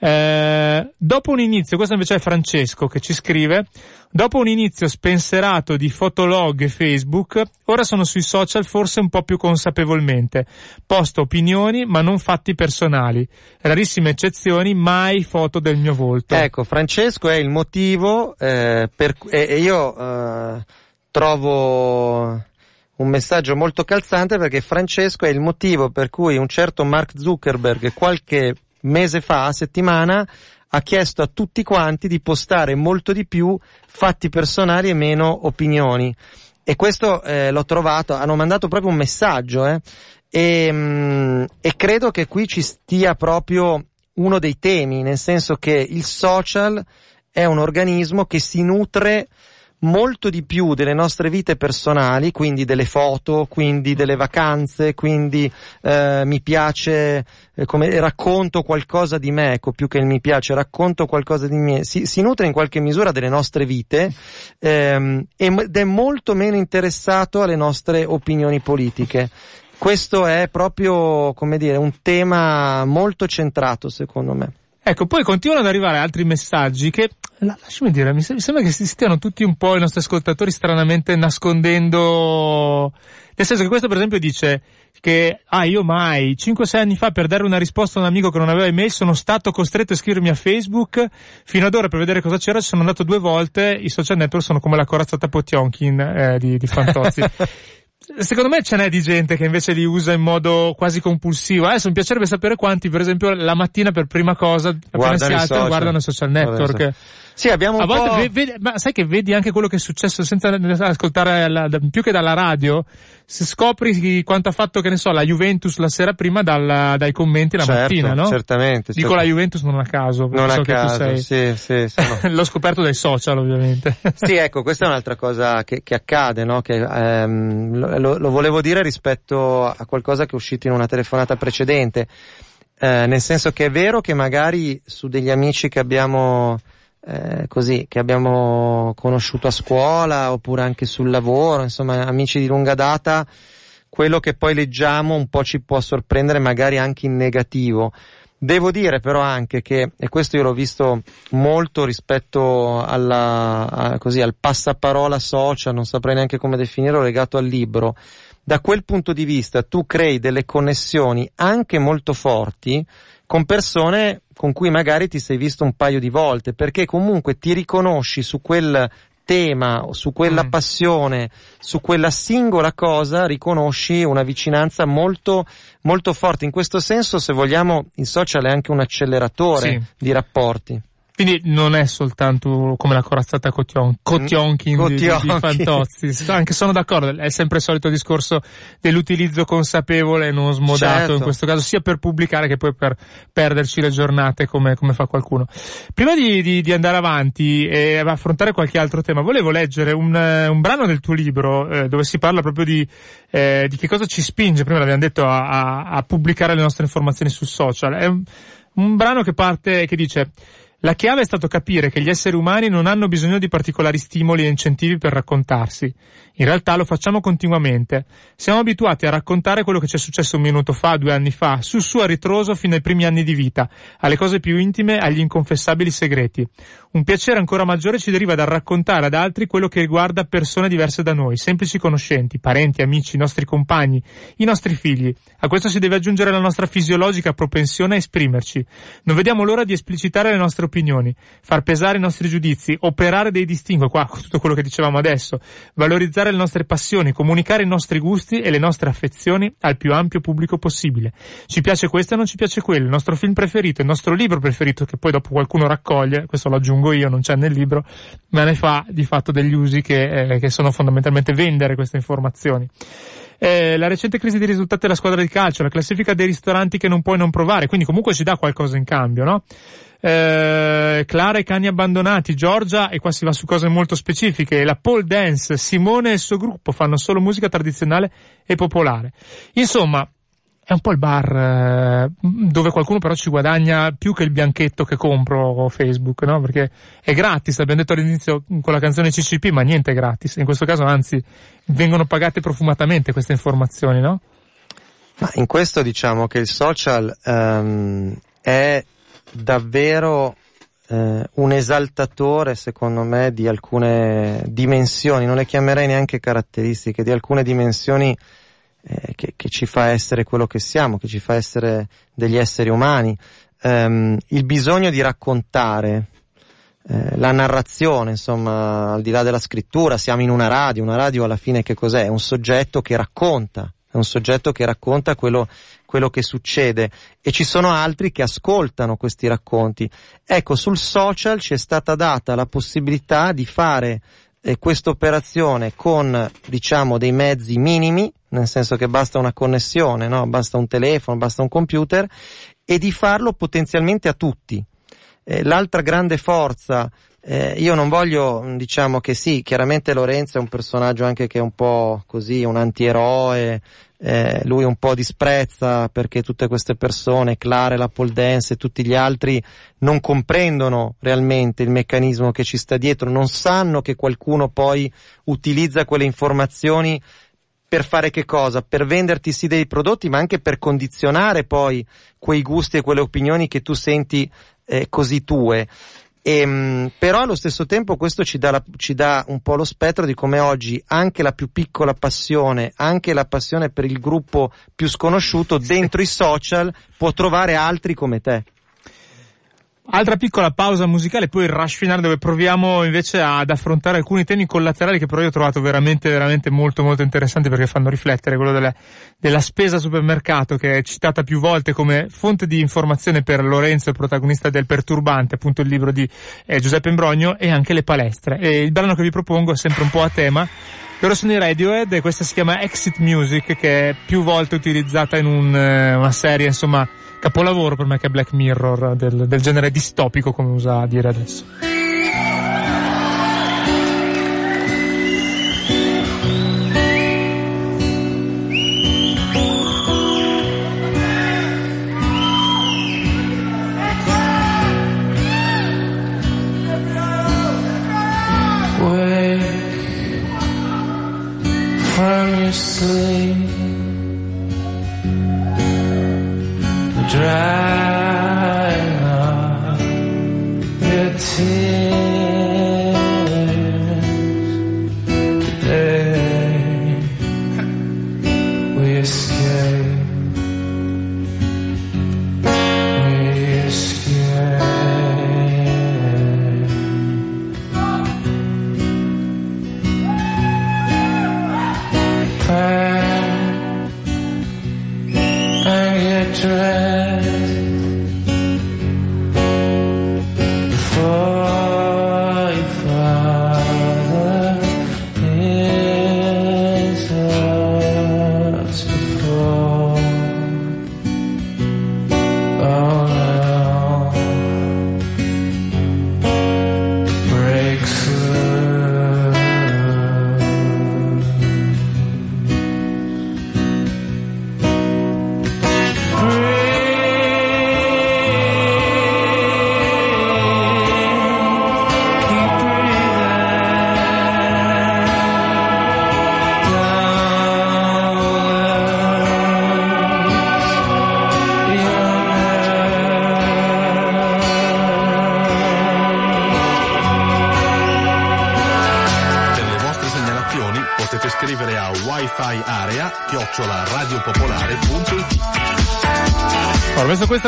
[SPEAKER 1] Eh, dopo un inizio, questo invece è Francesco che ci scrive, dopo un inizio spenserato di fotolog e Facebook, ora sono sui social forse un po' più consapevolmente. Posto opinioni ma non fatti personali. Rarissime eccezioni, mai foto del mio volto.
[SPEAKER 3] Ecco, Francesco è il motivo eh, per e, e io eh, trovo un messaggio molto calzante perché Francesco è il motivo per cui un certo Mark Zuckerberg qualche mese fa, settimana, ha chiesto a tutti quanti di postare molto di più fatti personali e meno opinioni. E questo eh, l'ho trovato, hanno mandato proprio un messaggio, eh, e, mm, e credo che qui ci stia proprio uno dei temi, nel senso che il social è un organismo che si nutre molto di più delle nostre vite personali, quindi delle foto, quindi delle vacanze, quindi eh, mi piace, eh, come racconto qualcosa di me, ecco più che il mi piace, racconto qualcosa di me, si, si nutre in qualche misura delle nostre vite ehm, ed è molto meno interessato alle nostre opinioni politiche. Questo è proprio, come dire, un tema molto centrato secondo me.
[SPEAKER 1] Ecco, poi continuano ad arrivare altri messaggi che, la- lasciami dire, mi sembra che si stiano tutti un po' i nostri ascoltatori stranamente nascondendo, nel senso che questo per esempio dice che, ah io mai, 5-6 anni fa per dare una risposta a un amico che non aveva email sono stato costretto a iscrivermi a Facebook, fino ad ora per vedere cosa c'era ci sono andato due volte, i social network sono come la corazzata Potionkin eh, di, di Fantozzi. Secondo me ce n'è di gente che invece li usa in modo quasi compulsivo. Adesso mi piacerebbe sapere quanti, per esempio, la mattina per prima cosa, appena
[SPEAKER 3] Guardano
[SPEAKER 1] si alzano,
[SPEAKER 3] social.
[SPEAKER 1] guardano i social network.
[SPEAKER 3] Sì, abbiamo un
[SPEAKER 1] A volte
[SPEAKER 3] po'...
[SPEAKER 1] ve- vedi- ma sai che vedi anche quello che è successo senza ascoltare la- più che dalla radio, se scopri quanto ha fatto, che ne so, la Juventus la sera prima dal- dai commenti la
[SPEAKER 3] Certo,
[SPEAKER 1] mattina, no?
[SPEAKER 3] certamente,
[SPEAKER 1] Dico
[SPEAKER 3] certo.
[SPEAKER 1] la Juventus non a caso,
[SPEAKER 3] Non
[SPEAKER 1] so
[SPEAKER 3] a caso, sì, sì, sono-
[SPEAKER 1] L'ho scoperto dai social, ovviamente.
[SPEAKER 3] Sì, ecco, questa è un'altra cosa che, che accade, no? Che, ehm, lo, lo- volevo dire rispetto a qualcosa che è uscito in una telefonata precedente, eh, nel senso che è vero che magari su degli amici che abbiamo eh, così, che abbiamo conosciuto a scuola oppure anche sul lavoro, insomma, amici di lunga data, quello che poi leggiamo un po' ci può sorprendere magari anche in negativo. Devo dire però anche che, e questo io l'ho visto molto rispetto alla, a- così, al passaparola social, non saprei neanche come definirlo, legato al libro, da quel punto di vista tu crei delle connessioni anche molto forti con persone con cui magari ti sei visto un paio di volte, perché comunque ti riconosci su quel tema, su quella
[SPEAKER 1] Mm.
[SPEAKER 3] passione, su quella singola cosa, riconosci una vicinanza molto, molto forte. In questo senso, se vogliamo, il social è anche un acceleratore
[SPEAKER 1] Sì.
[SPEAKER 3] di rapporti.
[SPEAKER 1] Quindi non è soltanto come la corazzata Cotion- Kotionkin di, di, di. Fantozzi. Anche sono d'accordo, è sempre il solito discorso dell'utilizzo consapevole e non smodato
[SPEAKER 3] Certo.
[SPEAKER 1] in questo caso, sia per pubblicare che poi per perderci le giornate come, come fa qualcuno. Prima di, di- di andare avanti e affrontare qualche altro tema, volevo leggere un, un brano del tuo libro eh, dove si parla proprio di, eh, di che cosa ci spinge, prima l'abbiamo detto, a, a- a pubblicare le nostre informazioni sul social. È un, un brano che parte, che dice la chiave è stato capire che gli esseri umani non hanno bisogno di particolari stimoli e incentivi per raccontarsi. In realtà lo facciamo continuamente. Siamo abituati a raccontare quello che ci è successo un minuto fa, due anni fa, sul suo ritroso fino ai primi anni di vita, alle cose più intime, agli inconfessabili segreti. Un piacere ancora maggiore ci deriva dal raccontare ad altri quello che riguarda persone diverse da noi, semplici conoscenti, parenti, amici, nostri compagni, i nostri figli. A questo si deve aggiungere la nostra fisiologica propensione a esprimerci. Non vediamo l'ora di esplicitare le nostre opinioni, far pesare i nostri giudizi, operare dei distinguo, qua tutto quello che dicevamo adesso, valorizzare le nostre passioni, comunicare i nostri gusti e le nostre affezioni al più ampio pubblico possibile. Ci piace questo e non ci piace quello, il nostro film preferito, il nostro libro preferito, che poi dopo qualcuno raccoglie, questo lo aggiungo io, non c'è nel libro, ma ne fa di fatto degli usi che, eh, che sono fondamentalmente vendere queste informazioni. Eh, la recente crisi di risultati della squadra di calcio, la classifica dei ristoranti che non puoi non provare, quindi comunque ci dà qualcosa in cambio, no? Eh, Clara e cani abbandonati, Giorgia, e qua si va su cose molto specifiche, la pole dance, Simone e il suo gruppo fanno solo musica tradizionale e popolare. Insomma, è un po' il bar eh, dove qualcuno però ci guadagna più che il bianchetto che compro Facebook, no? Perché è gratis, abbiamo detto all'inizio con la canzone CCP, ma niente è gratis. In questo caso, anzi, vengono pagate profumatamente queste informazioni, no?
[SPEAKER 3] Ma in questo diciamo che il social ehm, è davvero eh, un esaltatore, secondo me, di alcune dimensioni, non le chiamerei neanche caratteristiche, di alcune dimensioni eh, che, che ci fa essere quello che siamo, che ci fa essere degli esseri umani. Ehm, il bisogno di raccontare, eh, la narrazione, insomma, al di là della scrittura, siamo in una radio, una radio alla fine che cos'è? È un soggetto che racconta, è un soggetto che racconta quello, quello che succede e ci sono altri che ascoltano questi racconti. Ecco, sul social ci è stata data la possibilità di fare eh, questa operazione con, diciamo, dei mezzi minimi, nel senso che basta una connessione, no? Basta un telefono, basta un computer, e di farlo potenzialmente a tutti. Eh, l'altra grande forza, eh, io non voglio, diciamo che sì, chiaramente Lorenzo è un personaggio anche che è un po' così, un antieroe, eh, lui un po' disprezza perché tutte queste persone, Clara, la pole dance e tutti gli altri non comprendono realmente il meccanismo che ci sta dietro, non sanno che qualcuno poi utilizza quelle informazioni per fare che cosa? Per venderti sì dei prodotti, ma anche per condizionare poi quei gusti e quelle opinioni che tu senti eh, così tue. Ehm, però allo stesso tempo questo ci dà, la- ci dà un po' lo spettro di come oggi anche la più piccola passione, anche la passione per il gruppo più sconosciuto, dentro i social può trovare altri come te.
[SPEAKER 1] Altra piccola pausa musicale, poi il rush finale dove proviamo invece ad affrontare alcuni temi collaterali che però io ho trovato veramente, veramente molto, molto interessanti perché fanno riflettere quello della, della spesa supermercato che è citata più volte come fonte di informazione per Lorenzo, il protagonista del Perturbante, appunto il libro di eh, Giuseppe Imbrogno e anche le palestre. E il brano che vi propongo è sempre un po' a tema. Loro sono i Radiohead e questa si chiama Exit Music che è più volte utilizzata in un, eh, una serie, insomma, capolavoro per me che è Black Mirror del, del genere distopico come usa dire adesso. side.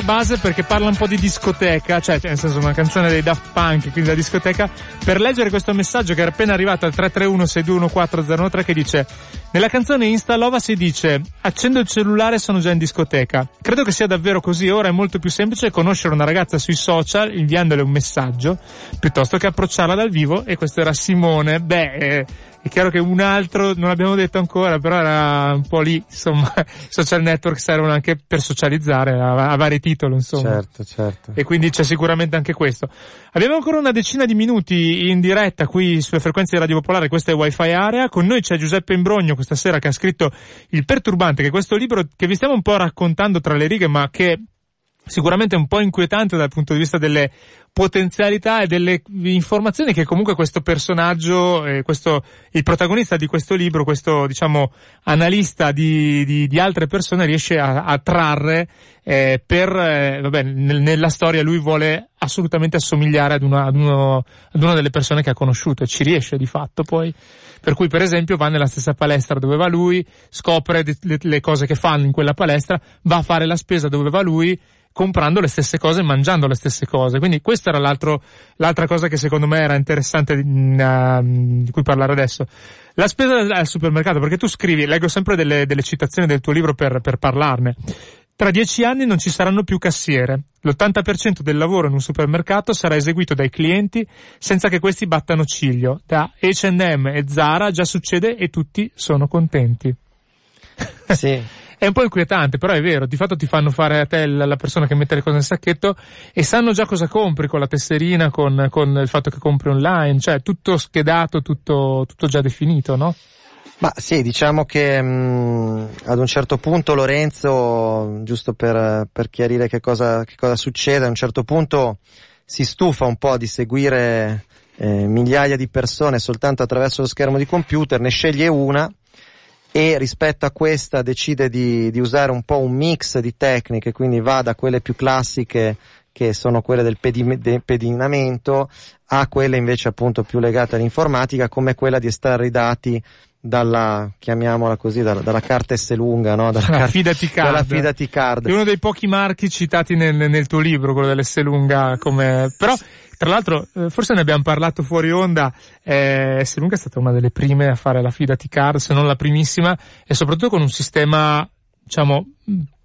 [SPEAKER 1] Base perché parla un po' di discoteca, cioè nel senso una canzone dei Daft Punk, quindi da discoteca, per leggere questo messaggio che era appena arrivato al 331-6214013 che dice nella canzone Instalova si dice accendo il cellulare sono già in discoteca. Credo che sia davvero così, ora è molto più semplice conoscere una ragazza sui social inviandole un messaggio piuttosto che approcciarla dal vivo e questo era Simone. Beh, eh, è chiaro che un altro, non l'abbiamo detto ancora, però era un po' lì, insomma, social network servono anche per socializzare a, a vari titoli, insomma.
[SPEAKER 3] Certo, certo.
[SPEAKER 1] E quindi c'è sicuramente anche questo. Abbiamo ancora una decina di minuti in diretta qui sulle frequenze di Radio Popolare, questa è Wi-Fi Area. Con noi c'è Giuseppe Imbrogno questa sera che ha scritto Il Perturbante, che è questo libro che vi stiamo un po' raccontando tra le righe, ma che sicuramente un po' inquietante dal punto di vista delle potenzialità e delle informazioni che comunque questo personaggio, eh, questo, il protagonista di questo libro, questo diciamo analista di, di, di altre persone riesce a, a trarre eh, per, eh, vabbè, nel, nella storia lui vuole assolutamente assomigliare ad una, ad, uno, ad una delle persone che ha conosciuto e ci riesce di fatto poi. Per cui per esempio va nella stessa palestra dove va lui, scopre le, le cose che fanno in quella palestra, va a fare la spesa dove va lui, comprando le stesse cose e mangiando le stesse cose. Quindi questa era l'altro, l'altra cosa che secondo me era interessante di, uh, di cui parlare adesso. La spesa al supermercato, perché tu scrivi, leggo sempre delle, delle citazioni del tuo libro per, per parlarne. Tra dieci anni non ci saranno più cassiere. L'80% del lavoro in un supermercato sarà eseguito dai clienti senza che questi battano ciglio. Da H&M e Zara già succede e tutti sono contenti.
[SPEAKER 3] Sì.
[SPEAKER 1] È un po' inquietante, però è vero, di fatto ti fanno fare a te la persona che mette le cose nel sacchetto e sanno già cosa compri con la tesserina, con, con il fatto che compri online, cioè tutto schedato, tutto, tutto già definito, no?
[SPEAKER 3] Ma sì, diciamo che mh, ad un certo punto Lorenzo, giusto per, per chiarire che cosa, che cosa succede, a un certo punto si stufa un po' di seguire eh, migliaia di persone soltanto attraverso lo schermo di computer, ne sceglie una e rispetto a questa decide di, di usare un po' un mix di tecniche, quindi va da quelle più classiche che sono quelle del, pedi- del pedinamento a quelle invece appunto più legate all'informatica come quella di estrarre i dati dalla, chiamiamola così, dalla, dalla carta S lunga, no? Dalla,
[SPEAKER 1] La
[SPEAKER 3] car-
[SPEAKER 1] fidati card.
[SPEAKER 3] dalla fidati card.
[SPEAKER 1] È uno dei pochi marchi citati nel, nel tuo libro, quello dell'S lunga come, però, tra l'altro, eh, forse ne abbiamo parlato fuori onda, eh, S lunga è stata una delle prime a fare la fidati card, se non la primissima, e soprattutto con un sistema, diciamo,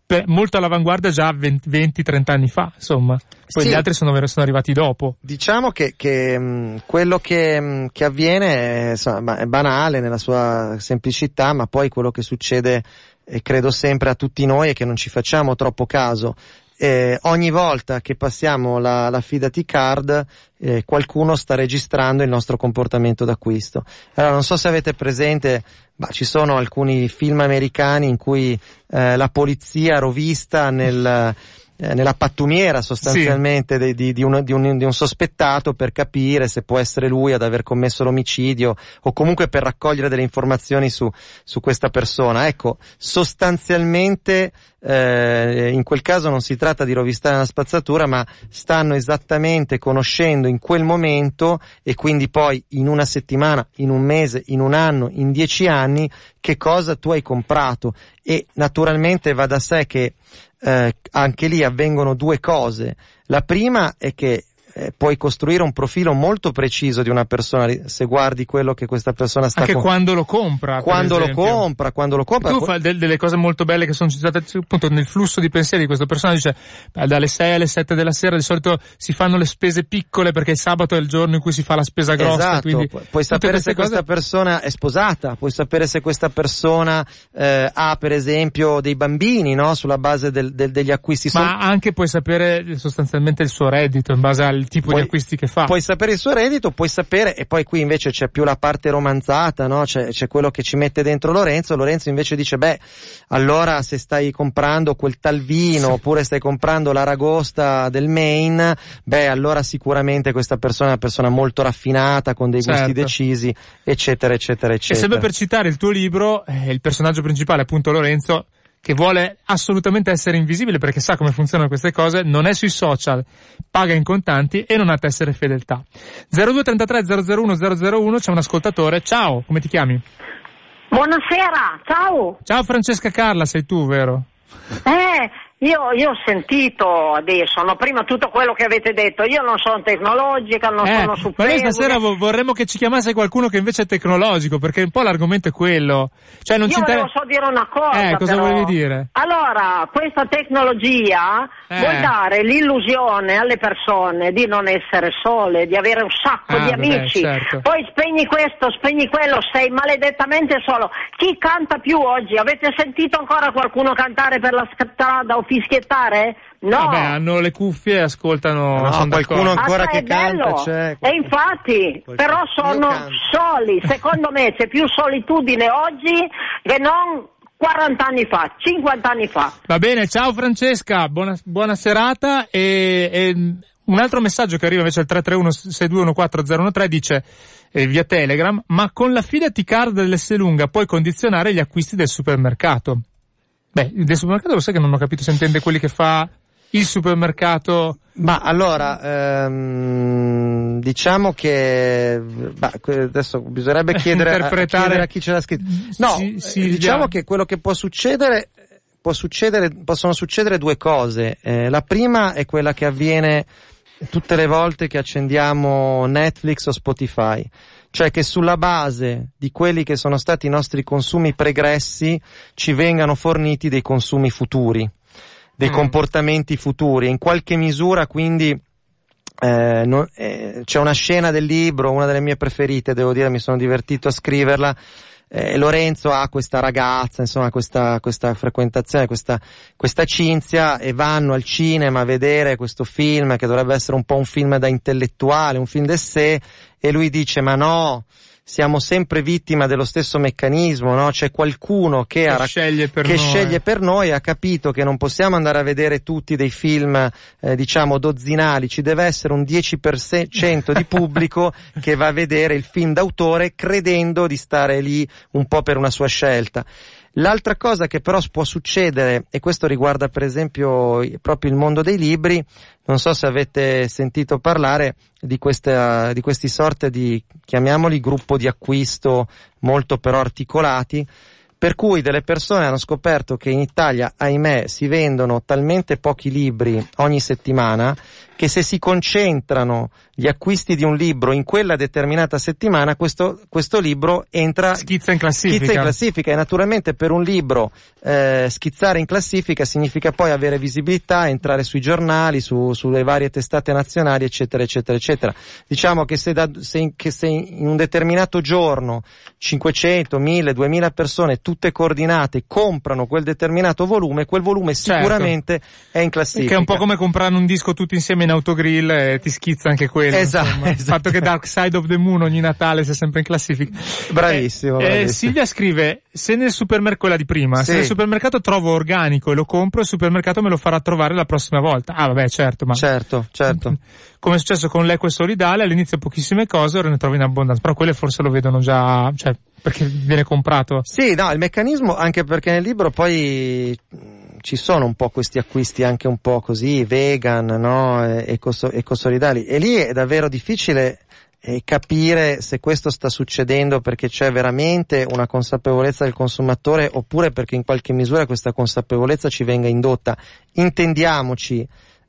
[SPEAKER 1] per- molto all'avanguardia già 20-30 anni fa, insomma. Poi
[SPEAKER 3] Sì.
[SPEAKER 1] gli altri sono, sono arrivati dopo.
[SPEAKER 3] Diciamo che, che, mh, quello che, mh, che avviene è, insomma, è banale nella sua semplicità, ma poi quello che succede, e credo sempre a tutti noi, è che non ci facciamo troppo caso. Eh, ogni volta che passiamo la, la fidati card, eh, qualcuno sta registrando il nostro comportamento d'acquisto. Allora, non so se avete presente, ma ci sono alcuni film americani in cui eh, la polizia rovista nel, eh, nella pattumiera sostanzialmente di, di- di un, di un- di un sospettato per capire se può essere lui ad aver commesso l'omicidio o comunque per raccogliere delle informazioni su, su questa persona. Ecco, sostanzialmente eh, in quel caso non si tratta di rovistare una spazzatura, ma stanno esattamente conoscendo in quel momento e quindi poi in una settimana, in un mese, in un anno, in dieci anni, che cosa tu hai comprato. E naturalmente va da sé che eh, anche lì avvengono due cose. La prima è che eh, puoi costruire un profilo molto preciso di una persona se guardi quello che questa persona sta
[SPEAKER 1] Anche
[SPEAKER 3] com-
[SPEAKER 1] quando lo compra.
[SPEAKER 3] quando lo compra, quando lo compra.
[SPEAKER 1] Tu fai del- delle cose molto belle che sono citate appunto nel flusso di pensieri di questo personaggio, dice "Beh, dalle 6 alle 7 della sera di solito si fanno le spese piccole perché il sabato è il giorno in cui si fa la spesa grossa,
[SPEAKER 3] Esatto,
[SPEAKER 1] quindi
[SPEAKER 3] pu- puoi sapere se questa
[SPEAKER 1] cose-
[SPEAKER 3] persona è sposata, puoi sapere se questa persona eh, ha per esempio dei bambini, no? Sulla base del- del- degli acquisti.
[SPEAKER 1] Ma anche puoi sapere sostanzialmente il suo reddito in base al tipo
[SPEAKER 3] Puoi-
[SPEAKER 1] di acquisti che fa.
[SPEAKER 3] Puoi sapere il suo reddito, puoi sapere, e poi qui invece c'è più la parte romanzata, no? C'è, c'è quello che ci mette dentro Lorenzo. Lorenzo invece dice, beh, allora se stai comprando quel tal vino, oppure stai comprando l'aragosta del Maine, beh, allora sicuramente questa persona è una persona molto raffinata, con dei gusti
[SPEAKER 1] Certo.
[SPEAKER 3] decisi, eccetera, eccetera,
[SPEAKER 1] E
[SPEAKER 3] eccetera.
[SPEAKER 1] sempre per citare il tuo libro, eh, il personaggio principale, appunto Lorenzo, che vuole assolutamente essere invisibile perché sa come funzionano queste cose, non è sui social, paga in contanti e non ha tessere fedeltà. 0233 001 001 c'è un ascoltatore. Ciao, come ti chiami?
[SPEAKER 7] Buonasera, ciao.
[SPEAKER 1] Ciao Francesca Carla, sei tu, vero?
[SPEAKER 7] Eh, io, io ho sentito adesso, no, prima tutto quello che avete detto. Io non sono tecnologica, non
[SPEAKER 1] Eh,
[SPEAKER 7] sono su
[SPEAKER 1] ma noi stasera vo- vorremmo che ci chiamasse qualcuno che invece è tecnologico, perché un po' l'argomento è quello. Cioè non
[SPEAKER 7] Io
[SPEAKER 1] ci
[SPEAKER 7] volevo
[SPEAKER 1] interessa.
[SPEAKER 7] solo dire una cosa.
[SPEAKER 1] Eh, cosa
[SPEAKER 7] però.
[SPEAKER 1] volevi dire?
[SPEAKER 7] Allora, questa tecnologia
[SPEAKER 1] Eh.
[SPEAKER 7] vuol dare l'illusione alle persone di non essere sole, di avere un sacco
[SPEAKER 1] Ah,
[SPEAKER 7] di amici.
[SPEAKER 1] certo.
[SPEAKER 7] Poi spegni questo, spegni quello, sei maledettamente solo. Chi canta più oggi? Avete sentito ancora qualcuno cantare per la strada o fischiettare? No.
[SPEAKER 1] Vabbè, hanno le cuffie e ascoltano.
[SPEAKER 3] No,
[SPEAKER 1] sono
[SPEAKER 3] qualcuno ancora
[SPEAKER 7] Ah,
[SPEAKER 3] che
[SPEAKER 7] bello.
[SPEAKER 3] canta c'è.
[SPEAKER 7] E infatti,
[SPEAKER 3] Qualcuno-
[SPEAKER 7] però sono soli. Secondo me c'è più solitudine oggi che non 40 anni fa, 50 anni fa.
[SPEAKER 1] Va bene, ciao Francesca, buona, buona serata e, e un altro messaggio che arriva invece al 331-6214013 dice eh, via Telegram, ma con la Fidati Card dell'S lunga puoi condizionare gli acquisti del supermercato. Beh, del supermercato lo sai che non ho capito se intende quelli che fa il supermercato.
[SPEAKER 3] Ma allora, ehm, diciamo che bah, adesso bisognerebbe chiedere, a- a,
[SPEAKER 1] Interpretare-
[SPEAKER 3] chiedere a chi ce l'ha scritto. No,
[SPEAKER 1] Sì,
[SPEAKER 3] eh,
[SPEAKER 1] sì,
[SPEAKER 3] diciamo
[SPEAKER 1] già.
[SPEAKER 3] che quello che può succedere, può succedere, possono succedere due cose. Eh, la prima è quella che avviene tutte le volte che accendiamo Netflix o Spotify. Cioè che sulla base di quelli che sono stati i nostri consumi pregressi ci vengano forniti dei consumi futuri, dei
[SPEAKER 1] Mm.
[SPEAKER 3] comportamenti futuri. In qualche misura quindi eh, non- eh, c'è una scena del libro, una delle mie preferite, devo dire, mi sono divertito a scriverla. Eh, Lorenzo ha questa ragazza, insomma, questa, questa frequentazione, questa, questa cinzia e vanno al cinema a vedere questo film che dovrebbe essere un po' un film da intellettuale, un film d'essè e lui dice ma no, siamo sempre vittima dello stesso meccanismo, no? C'è qualcuno che,
[SPEAKER 1] Che
[SPEAKER 3] ha,
[SPEAKER 1] sceglie per
[SPEAKER 3] che
[SPEAKER 1] noi.
[SPEAKER 3] sceglie per noi, ha capito che non possiamo andare a vedere tutti dei film, eh, diciamo, dozzinali, ci deve essere un 10% di pubblico che va a vedere il film d'autore credendo di stare lì un po' per una sua scelta. L'altra cosa che però può succedere, e questo riguarda per esempio proprio il mondo dei libri, non so se avete sentito parlare di, questa, di questi sorte di, chiamiamoli gruppo di acquisto molto però articolati, per cui delle persone hanno scoperto che in Italia, ahimè, si vendono talmente pochi libri ogni settimana che se si concentrano gli acquisti di un libro in quella determinata settimana, questo, questo libro entra
[SPEAKER 1] Schizza in classifica.
[SPEAKER 3] schizza in classifica e naturalmente per un libro eh, schizzare in classifica significa poi avere visibilità, entrare sui giornali, su, sulle varie testate nazionali, eccetera, eccetera, eccetera. Diciamo che se, da, se, in, che se in un determinato giorno 500, 1000, 2000 persone, tutte coordinate, comprano quel determinato volume, quel volume
[SPEAKER 1] Certo.
[SPEAKER 3] sicuramente è in classifica.
[SPEAKER 1] Che è un po' come comprare un disco tutti insieme in autogrill e ti schizza anche quello.
[SPEAKER 3] Esatto,
[SPEAKER 1] insomma. Il
[SPEAKER 3] esatto.
[SPEAKER 1] fatto che Dark Side of the Moon ogni Natale sia sempre in classifica.
[SPEAKER 3] Bravissimo,
[SPEAKER 1] Eh, eh,
[SPEAKER 3] bravissimo.
[SPEAKER 1] Silvia scrive, se nel supermercato, quella di prima, se
[SPEAKER 3] Sì.
[SPEAKER 1] nel supermercato trovo organico e lo compro, il supermercato me lo farà trovare la prossima volta. Ah vabbè, certo, ma
[SPEAKER 3] Certo, certo.
[SPEAKER 1] come è successo con l'equo solidale, all'inizio pochissime cose, ora ne trovo in abbondanza, però quelle forse lo vedono già, cioè, perché viene comprato.
[SPEAKER 3] Sì, no, il meccanismo, anche perché nel libro poi ci sono un po' questi acquisti anche un po' così, vegan, no, e- ecoso- ecosolidali, e lì è davvero difficile eh, capire se questo sta succedendo perché c'è veramente una consapevolezza del consumatore oppure perché in qualche misura questa consapevolezza ci venga indotta. Intendiamoci,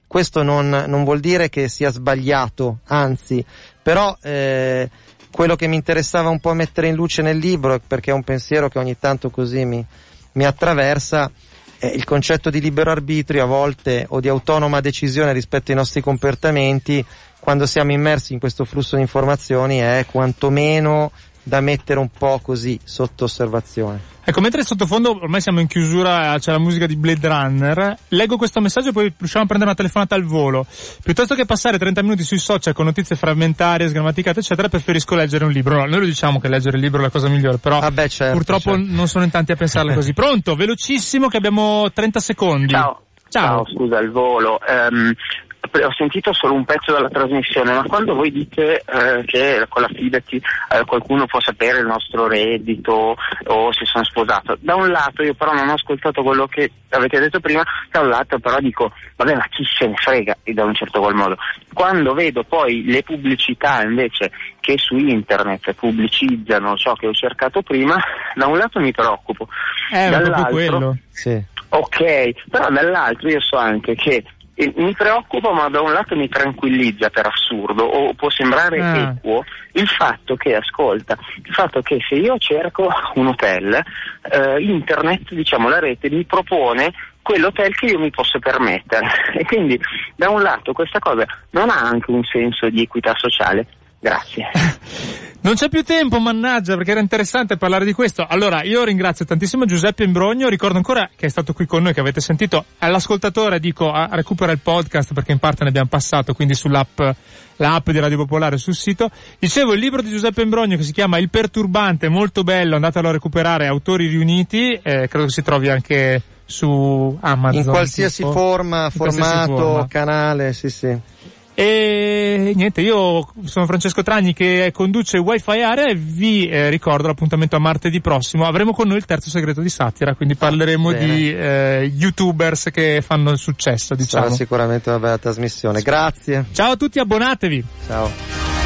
[SPEAKER 3] questo non, non vuol dire che sia sbagliato, anzi, però eh, quello che mi interessava un po' mettere in luce nel libro, perché è un pensiero che ogni tanto così mi, mi attraversa, è il concetto di libero arbitrio a volte o di autonoma decisione rispetto ai nostri comportamenti, quando siamo immersi in questo flusso di informazioni, è quantomeno da mettere un po' così sotto osservazione.
[SPEAKER 1] Ecco, mentre sottofondo ormai siamo in chiusura, c'è la musica di Blade Runner, leggo questo messaggio e poi riusciamo a prendere una telefonata al volo. Piuttosto che passare 30 minuti sui social con notizie frammentarie, sgrammaticate, eccetera, preferisco leggere un libro. No, noi lo diciamo che leggere il libro è la cosa migliore, però
[SPEAKER 3] Ah beh, certo,
[SPEAKER 1] purtroppo
[SPEAKER 3] certo.
[SPEAKER 1] non sono in tanti a pensarla così. Pronto, velocissimo che abbiamo 30 secondi.
[SPEAKER 8] Ciao.
[SPEAKER 1] Ciao.
[SPEAKER 8] scusa il volo. Ehm, ho sentito solo un pezzo della trasmissione, ma quando voi dite eh, che con la Fidati eh, qualcuno può sapere il nostro reddito o se sono sposato, da un lato io però non ho ascoltato quello che avete detto prima, da un lato però dico, vabbè ma chi se ne frega da un certo qual modo. Quando vedo poi le pubblicità invece che su internet pubblicizzano ciò che ho cercato prima, da un lato mi preoccupo.
[SPEAKER 1] Eh,
[SPEAKER 8] Dall'altro-
[SPEAKER 1] quello.
[SPEAKER 3] Sì.
[SPEAKER 8] Ok, però dall'altro io so anche che eh, mi preoccupa ma da un lato mi tranquillizza per assurdo o può sembrare
[SPEAKER 1] Ah.
[SPEAKER 8] equo il fatto che, ascolta, il fatto che se io cerco un hotel, eh, internet, diciamo la rete, mi propone quell'hotel che io mi posso permettere e quindi da un lato questa cosa non ha anche un senso di equità sociale. Grazie.
[SPEAKER 1] Non c'è più tempo, mannaggia, perché era interessante parlare di questo. Allora, io ringrazio tantissimo Giuseppe Imbrogno, ricordo ancora che è stato qui con noi, che avete sentito. All'ascoltatore dico, a- recupera il podcast, perché in parte ne abbiamo passato, quindi sull'app, l'app di Radio Popolare sul sito. Dicevo, il libro di Giuseppe Imbrogno che si chiama Il Perturbante, molto bello, andatelo a recuperare, Autori Riuniti, eh, credo che si trovi anche su Amazon.
[SPEAKER 3] In qualsiasi
[SPEAKER 1] tipo.
[SPEAKER 3] forma,
[SPEAKER 1] In qualsiasi
[SPEAKER 3] formato,
[SPEAKER 1] forma.
[SPEAKER 3] canale, sì sì.
[SPEAKER 1] E niente, io sono Francesco Tragni che conduce Wi-Fi Area e vi eh, ricordo l'appuntamento a martedì prossimo. Avremo con noi il terzo segreto di satira, quindi parleremo
[SPEAKER 3] Bene.
[SPEAKER 1] di eh, youtubers che fanno il successo,
[SPEAKER 3] Sarà
[SPEAKER 1] diciamo.
[SPEAKER 3] sicuramente una bella trasmissione. Grazie.
[SPEAKER 1] Ciao a tutti, abbonatevi!
[SPEAKER 3] Ciao.